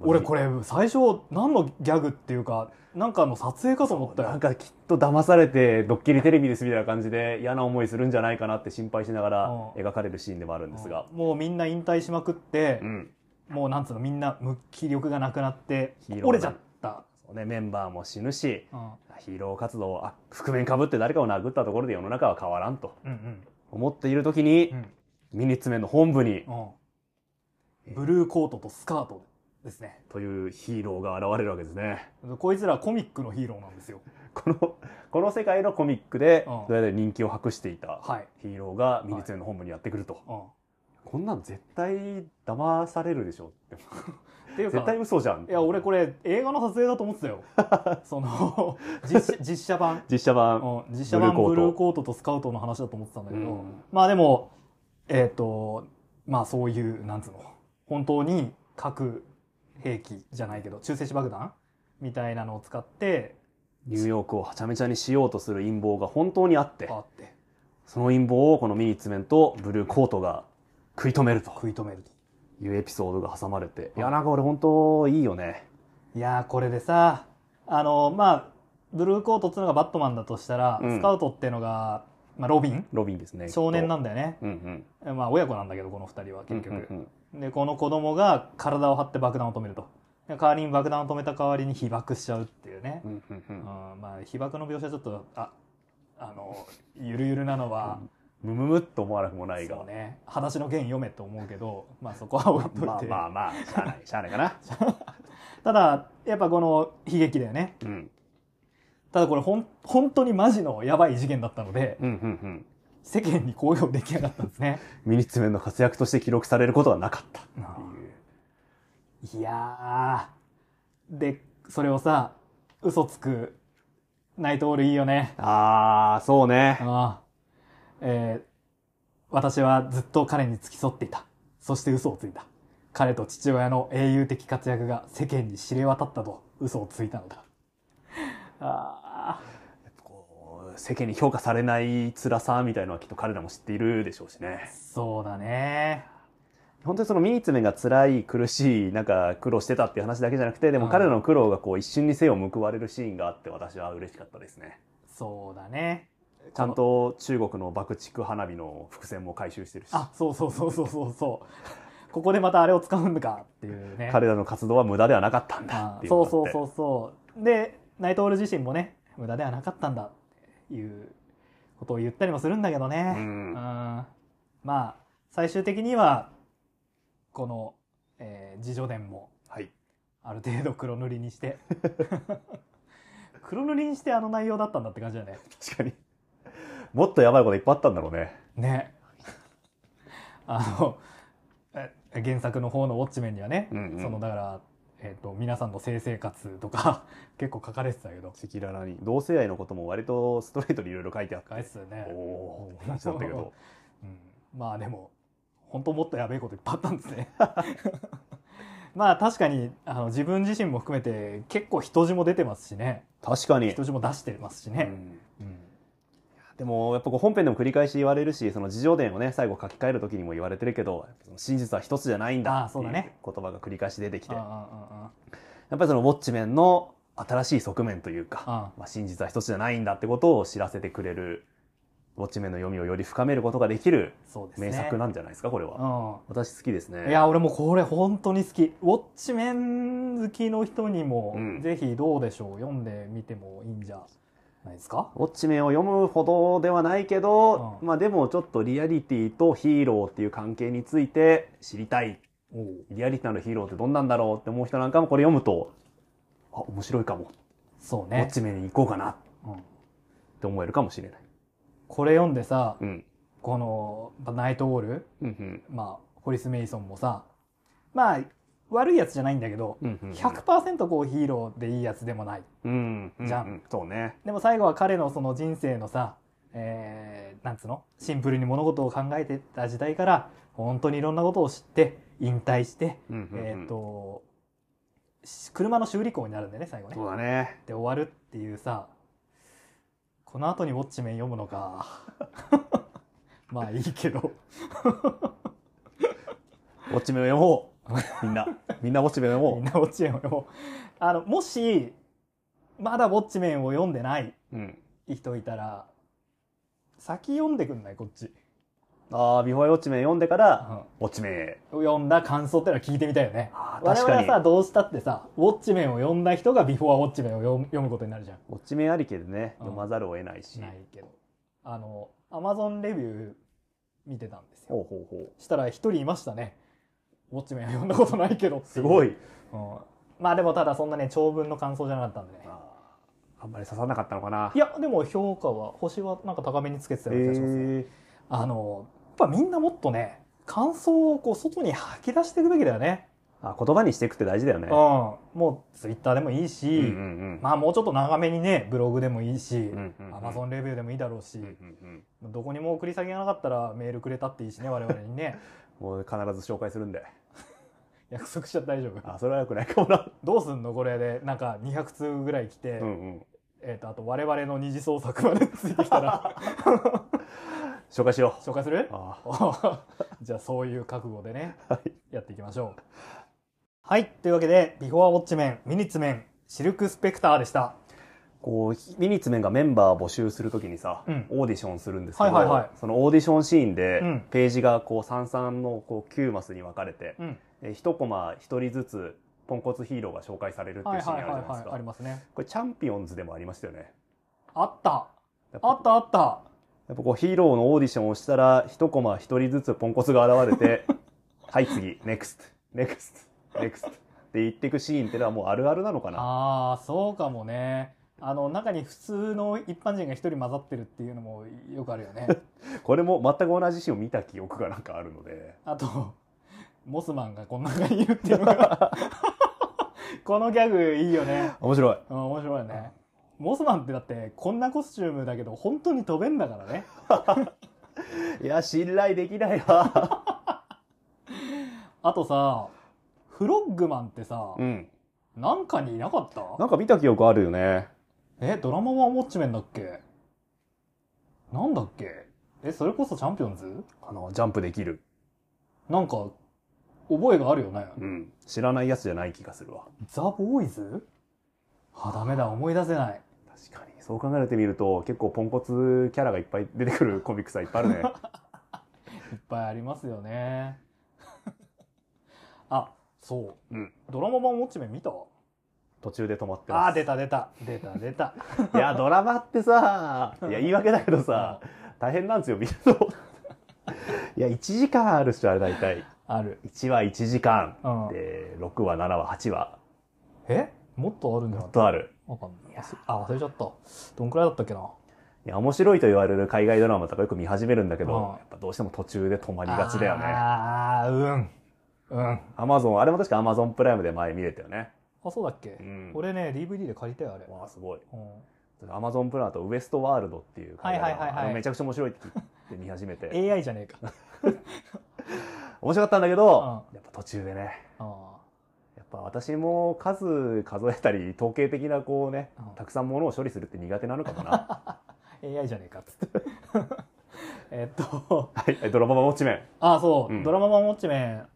俺これれ最初何のギャグっていうかなんかの撮影かと思ったよなんかきっと騙されてドッキリテレビですみたいな感じで嫌な思いするんじゃないかなって心配しながらうん。描かれるシーンでもあるんですが。もうみんな引退しまくってう、ん。もうなんつうのみんな無気力がなくなって折れちゃった、ね、メンバーも死ぬし、うん。ヒーロー活動、あ、覆面かぶって誰かを殴ったところで世の中は変わらんとうん。思っている時に、うん。ミニッツメンの本部に、うん。ブルーコートとスカートですね。というヒーローが現れるわけですね。こいつらコミックのヒーローなんですよ。この、この世界のコミックでうん、どうやら人気を博していたはい、ヒーローがミニッツメンの本部にやってくると。うん、こんなん絶対騙されるでしょって。っていうか絶対嘘じゃん。いや俺これ映画の撮影だと思ってたよ。その実写実写版、実写版。うん、実写版ブルーコート。ブルーコートとスカウトの話だと思ってたんだけど、うん。まあでもえっ、とまあそういうなんつうの。本当に核兵器じゃないけど中性子爆弾みたいなのを使ってニューヨークをはちゃめちゃにしようとする陰謀が本当にあって、あってその陰謀をこのミニッツメンとブルーコートが食い止めると食い止めるというエピソードが挟まれて。いや、なんか俺本当いいよね。いやーこれでさあのまあブルーコートっていうのがバットマンだとしたら、うんスカウトっていうのが、まあ、ロビン？ロビンですね。少年なんだよねとうんまあ親子なんだけどこの二人はうん。結局、うんうんでこの子供が体を張って爆弾を止めるとで代わりに爆弾を止めた代わりに被爆しちゃうっていうね、うんうんううんんまあ被爆の描写ちょっとああのゆるゆるなのは、むむむっと思わなくもないが。そうね「裸足の弦読め」と思うけどまあそこは置いといて、まあまあまあ、しゃあない、しゃあないかな。ただやっぱこの悲劇だよねうん。ただこれほん本当にマジのやばい事件だったのでうんうんうん。世間に公表できなかったんですね。ミニッツメンの活躍として記録されることはなかった。っていう。いやー。でそれをさ嘘つくナイトオールいいよね。あー、そうね。ああえー私はずっと彼に付き添っていた。そして嘘をついた。彼と父親の英雄的活躍が世間に知れ渡ったと嘘をついたのだ。ああ世間に評価されない辛さみたいのはきっと彼らも知っているでしょうしね。そうだね。本当にそのミニッツメンが辛い苦しいなんか苦労してたっていう話だけじゃなくてでもうん。彼らの苦労がこう一瞬に背を報われるシーンがあって私は嬉しかったですね。そうだね。ちゃんと中国の爆竹花火の伏線も回収してるし。あそうそうそうそうそうそう。ここでまたあれを使うんかっていうね。彼らの活動は無駄ではなかったんだあっていうそうそうそううそう。でナイトオール自身もね無駄ではなかったんだ。っていうことを言ったりもするんだけどね、うん。うん。まあ最終的にはこの、えー自助伝もはい。ある程度黒塗りにして。黒塗りにしてあの内容だったんだって感じだよね。確かに。もっとやばいこといっぱいあったんだろうね。ね。あのえ原作の方のウォッチメンにはね、うんうん。そのだから、えー、と皆さんの性生活とか 結構書かれてたけど。赤裸々に同性愛のことも割とストレートにいろいろ書いてあって。書いてたよね。おおー話だったけど。うん、まあでも本当もっとやべえこといっぱいあったんですね。まあ確かにあの自分自身も含めて結構人字も出てますしね。確かに、人字も出してますしね、うんうんでもやっぱこう本編でも繰り返し言われるしその自叙伝をね最後書き換える時にも言われてるけど真実は一つじゃないんだっていうあーそうだね。言葉が繰り返し出てきて。やあああっぱりそのウォッチメンの新しい側面というかまあ、真実は一つじゃないんだってことを知らせてくれるウォッチメンの読みをより深めることができる名作なんじゃないですかこれは、う私好きですね。ん、いや俺もこれ本当に好き。ウォッチメン好きの人にも、うん。ぜひどうでしょう。読んでみてもいいんじゃないですか？ウォッチメンを読むほどではないけど、うん。まあでもちょっとリアリティとヒーローっていう関係について知りたい。リアリティなるヒーローってどんなんだろうって思う人なんかもこれ読むとあ面白いかも、そうね。ウォッ、チメンに行こうかなっうん、て思えるかもしれない。これ読んでさ、うん。このナイトウォールうん。まあホリス・メイソンもさまあ悪いやつじゃないんだけど、うんうんうん。100%こうヒーローでいいやつでもない。うんうんじゃん。うんそうね。でも最後は彼のその人生のさ、えーなんつうの？シンプルに物事を考えてた時代から本当にいろんなことを知って引退して、うんうんうん。えっ、とし車の修理工になるんだよね最後ね。そうだね。で終わるっていうさこの後にウォッチメン読むのか。まあいいけど。ウォッチメンを読もう みんなみんなウォッチメンを。みんなウォッチメンを。読もうあのもしまだウォッチメンを読んでないううん。人いたら先読んでくんない？こっち、ああビフォーウォッチメン読んでからウォッチメンへ。読んだ感想ってのは聞いてみたいよね。我々はさどうしたってさウォッチメンを読んだ人がビフォーウォッチメンを読むことになるじゃん。ウォッチメンありきでね。うん。読まざるを得ないし。ないけど。あのアマゾンレビュー見てたんですよ。ほうほうほしたら一人いましたねウォッチメンは読んだことないけど。すごい。うん。まあでもただそんなね長文の感想じゃなかったんでね。あんまり刺さなかったのかな。いやでも評価は星はなんか高めにつけてたような気がしますね、えあのやっぱみんなもっとね感想をこう外に吐き出していくべきだよね、あ言葉にしていくって大事だよね。うん。もうツイッターでもいいし、うんうんうん。まあもうちょっと長めにねブログでもいいし、うんうんうん。アマゾンレビューでもいいだろうし、うんうんうん。どこにも送り先がなかったらメールくれたっていいしね我々にね。もう必ず紹介するんで約束しちゃ大丈夫。あそれはよくないかもな。どうすんの？これでなんか200通ぐらい来て、うんうん。えー、とあと我々の二次創作までついてきたら。紹介しよう。紹介する？あ じゃあそういう覚悟でね、はい。やっていきましょう。はいというわけでビフォーウォッチメンミニッツメンシルクスペクターでした。こうミニッツメンがメンバー募集するときにさ、うん。オーディションするんですけど、はいはいはい。そのオーディションシーンで、うん。ページがこう三々のこう9マスに分かれて、うんえ一コマ一人ずつポンコツヒーローが紹介されるっていうシーンあるじゃないですか。ありますね。これチャンピオンズでもありましたよね。あった。あったあった。やっぱこうヒーローのオーディションをしたら一コマ一人ずつポンコツが現れて はい次 NEXT NEXT NEXT って言っていくシーンってのはもうあるあるなのかな。ああそうかもね。あの中に普通の一般人が一人混ざってるっていうのもよくあるよね。これも全く同じシーンを見た記憶がなんかあるので。あとモスマンがこんな中にいるっていうのがこのギャグいいよね。面白い。うん面白いよね。モスマンってだってこんなコスチュームだけど本当に飛べんだからね。いや信頼できないわ。あとさフロッグマンってさ、うん。なんかにいなかった？なんか見た記憶あるよね。えドラマワンウォッチメンだっけ？なんだっけ？えそれこそチャンピオンズ？あのジャンプできる。なんか覚えがあるよね、うん。知らないやつじゃない気がするわ。ザ・ボーイズ？あダメだ思い出せない。確かに。そう考えてみると結構ポンコツキャラがいっぱい出てくるコミックスはいっぱいあるね。いっぱいありますよね。あそう、うん。ドラマ版ウォッチメン見た？途中で止まってます。あー出た出た。出た出た。いやドラマってさいや言い訳だけどさ大変なんですよ見るといや1時間あるっしょあれ大体ある、1話1時間。うん、で6話7話8話。え？もっとあるんじゃなかったもっとある。わかんない。あ忘れちゃった。どんくらいだったっけな？いや面白いと言われる海外ドラマとかよく見始めるんだけど、うん。やっぱどうしても途中で止まりがちだよね。ああうんうん。アマゾンあれも確かアマゾンプライムで前見れたよね。あそうだっけ、うん。俺ね DVD で借りたよあれ、わあすごい。うん。アマゾンプライムとウエストワールドっていう海外ドラマはいはいはいはいあれめちゃくちゃ面白いって聞いて見始めて AI じゃねえか面白かったんだけど、やっぱ途中でね。あやっぱ私も数数えたり統計的なこうねうん。たくさんものを処理するって苦手なのかもな。ー AI じゃねえかっつって。えっと。はい。ドラマ版ウォッチメンあそう、うん。ドラマ版ウォッチメン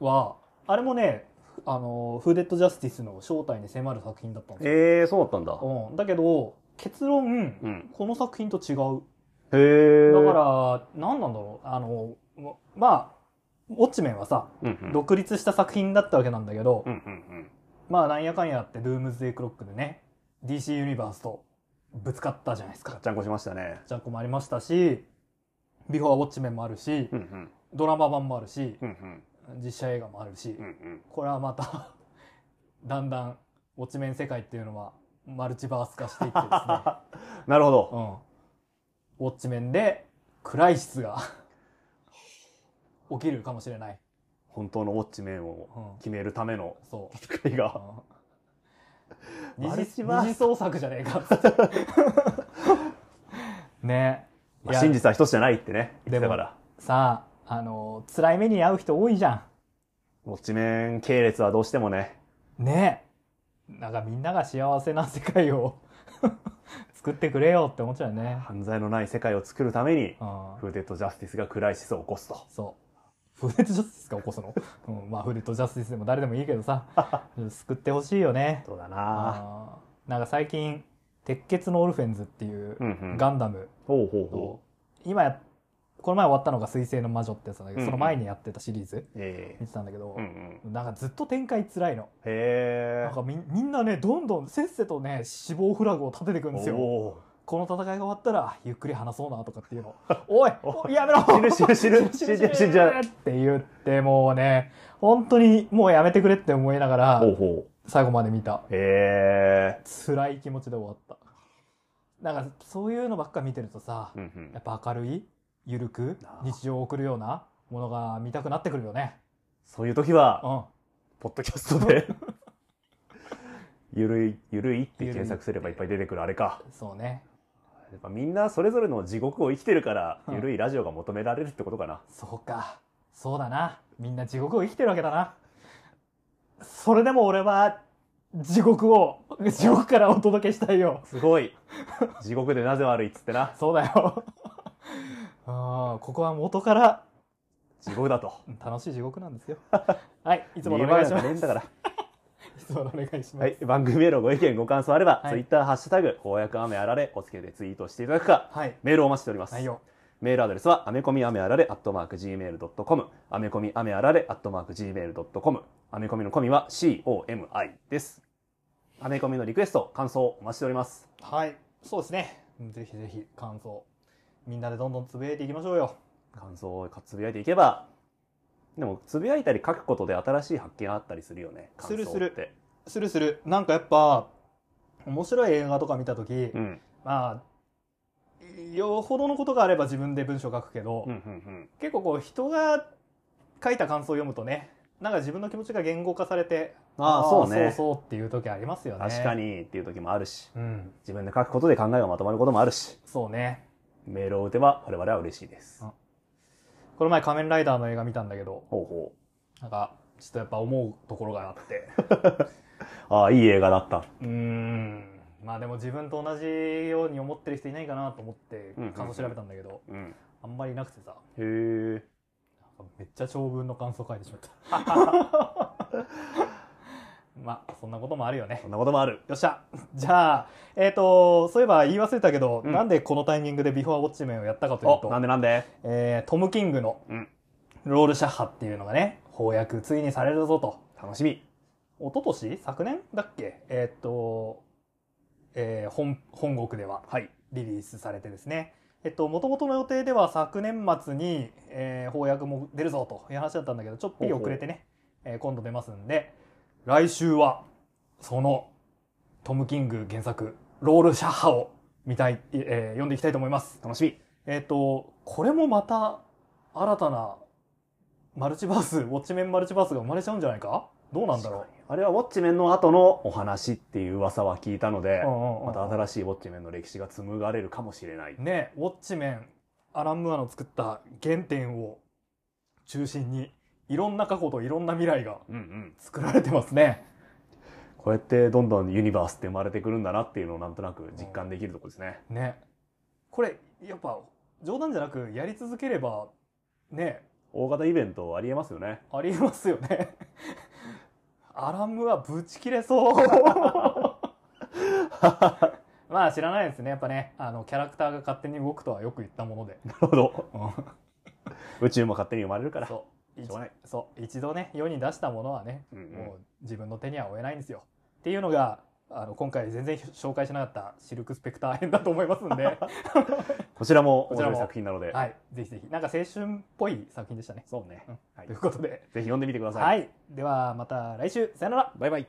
はあれもねあのフーデッドジャスティスの正体に迫る作品だったんですよ、えー、そうだったんだ。うん、だけど結論、うん。この作品と違う。へえだから何なんだろう。あのまあウォッチメンはさうんうん。独立した作品だったわけなんだけど、うんうんまあなんやかんやってドゥームズデイクロックでね DC ユニバースとぶつかったじゃないですか。ガッチャンコしましたね。ジャンコもありましたしビフォーウォッチメンもあるし、うんうん。ドラマ版もあるしうんうん。実写映画もあるし、うんうん。これはまた だんだんウォッチメン世界っていうのはマルチバース化していってですね、なるほど。うん、ウォッチメンでクライシスが起きるかもしれない、本当のウォッチメンをうん、決めるための戦いが。うん。二次創作じゃねえか。ね。まあ真実は一つじゃないってね言ってたから。さああの辛い目に遭う人多いじゃウォッチメン系列はどうしてもね。んね。なんかみんなが幸せな世界を 作ってくれよって思っちゃうよね、犯罪のない世界を作るためにうん、フーデッドジャスティスがクライシスを起こすと。そうフーデッドジャスティスが起こすの、うん、まあフーデッドジャスティスでも誰でもいいけどさ。救ってほしいよね。そうだな。なんか最近鉄血のオルフェンズっていうガンダム。ほうほうほと今やこの前終わったのが水星の魔女ってやつなんだけど、その前にやってたシリーズ。見てたんだけどなんかずっと展開辛いの。へえ。なんかみみんなねどんどんせっせとね死亡フラグを立てていくんですよこの戦いが終わったらゆっくり話そうなとかっていうの。おいおいやめろ。死ぬ死ぬ死ぬ死んじゃう死んじゃう。って言ってもうね本当にもうやめてくれって思いながら最後まで見た。へえ。辛い気持ちで終わった。なんかそういうのばっか見てるとさうんうん。やっぱ明るいゆるく日常を送るようなものが見たくなってくるよね。そういう時はうん。ポッドキャストで。ゆるいゆるいって検索すればいっぱい出てくるあれか。そうねやっぱみんなそれぞれの地獄を生きてるからうん。ゆるいラジオが求められるってことかな。そうか。そうだな。みんな地獄を生きてるわけだな。それでも俺は地獄を地獄からお届けしたいよ。すごい。地獄でなぜ悪いっつってな。そうだよ。あーここは元から地獄だと。楽しい地獄なんですよ。はいいつもお願いしますかねえんだからいつものお願いします、はい、番組へのご意見ご感想あれば、はい。ツイッターハッシュタグ翻訳雨あられをつけてツイートしていただくかはい。メールをお待ちしております、メールアドレスはアメコミアメあられアットマーク Gmail.com アメコミアメあられアットマーク Gmail.com アメコミのコミは COMI です。アメコミのリクエスト感想お待ちしております。はい。そうですね。ぜひぜひ感想みんなでどんどんつぶやいていきましょうよ。感想をつぶやいていけばでもつぶやいたり書くことで新しい発見あったりするよねする感想ってするするなんかやっぱ面白い映画とか見た時、うん。まあよほどのことがあれば自分で文章書くけど、うんうん結構こう人が書いた感想を読むとねなんか自分の気持ちが言語化されてああそうね。そうそうっていう時ありますよね。確かにっていう時もあるし。うん。自分で書くことで考えがまとまることもあるし。そうね。メールを打てば我々は嬉しいです。あこの前仮面ライダーの映画見たんだけどほうほなんかちょっとやっぱ思うところがあって。う ああいい映画だった。うーん。まあでも自分と同じように思ってる人いないかなと思って感想調べたんだけど、うん。あんまりいなくてさ。へえ。めっちゃ長文の感想書いてしまった。まあそんなこともあるよね。そんなこともある。よっしゃ。じゃあえっ、とそういえば言い忘れたけど、うん。なんでこのタイミングでビフォーウォッチメンをやったかというおとなんでなんで？えートム・キングのうん。ロールシャッハっていうのがね翻訳ついにされるぞと。楽しみ一昨年？昨年？だっけ？えっ、と、えー本本国では。はい。リリースされてですね。えっと元々の予定では昨年末に、えー翻訳も出るぞという話だったんだけどちょっぴり遅れてねえー今度出ますんで来週はそのトム・キング原作ロールシャッハを見たい、えー読んでいきたいと思います。楽しみ。えっ、とこれもまた新たなマルチバースウォッチメンマルチバースが生まれちゃうんじゃないか？どうなんだろあれはウォッチメンの後のお話っていう噂は聞いたのでう、うんうんうん。また新しいウォッチメンの歴史が紡がれるかもしれない。ねウォッチメンアラン・ムーアの作った原点を中心にいろんな過去といろんな未来がうんうん。作られてますね。こうやってどんどんユニバースって生まれてくるんだなっていうのをなんとなく実感できるところですね。ね。これやっぱ冗談じゃなくやり続ければね。大型イベントありえますよね。ありえますよねアラン・ムーアぶち切れそう。まあ知らないですね。やっぱねあのキャラクターが勝手に動くとはよく言ったもので、なるほど。うん。宇宙も勝手に生まれるから。そう。しょうがない。一そう。一度ね世に出したものはね、うんうん。もう自分の手には負えないんですよ。っていうのがあの今回全然紹介しなかったシルクスペクター編だと思いますんで。こちらも 面白い作品なので、はい。ぜひぜひ。なんか青春っぽい作品でしたね。そうね、うんはい。ということで。ぜひ読んでみてください、はい。ではまた来週。さよなら。バイバイ。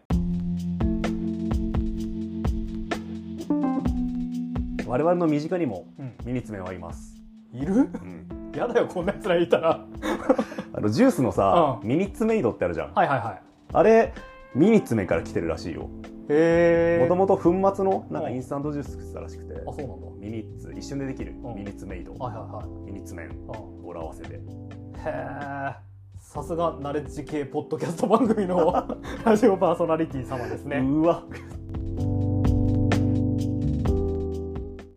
我々の身近にもうん。ミニツメはいます、いる？うん、やだよこんなやつらいたら。あのジュースのさ、うミニッツメイドってあるじゃん、はいはいはい。あれミニッツメから来てるらしいよ。もともと粉末のなんかインスタントジュース作ってたらしくて。あそうなんだ。ミニッツ一瞬でできる。うん。ミニッツメイド。はいはいはい。ミニッツメンうん。語呂合わせでへえさすがナレッジ系ポッドキャスト番組の ラジオパーソナリティ様ですね。うわ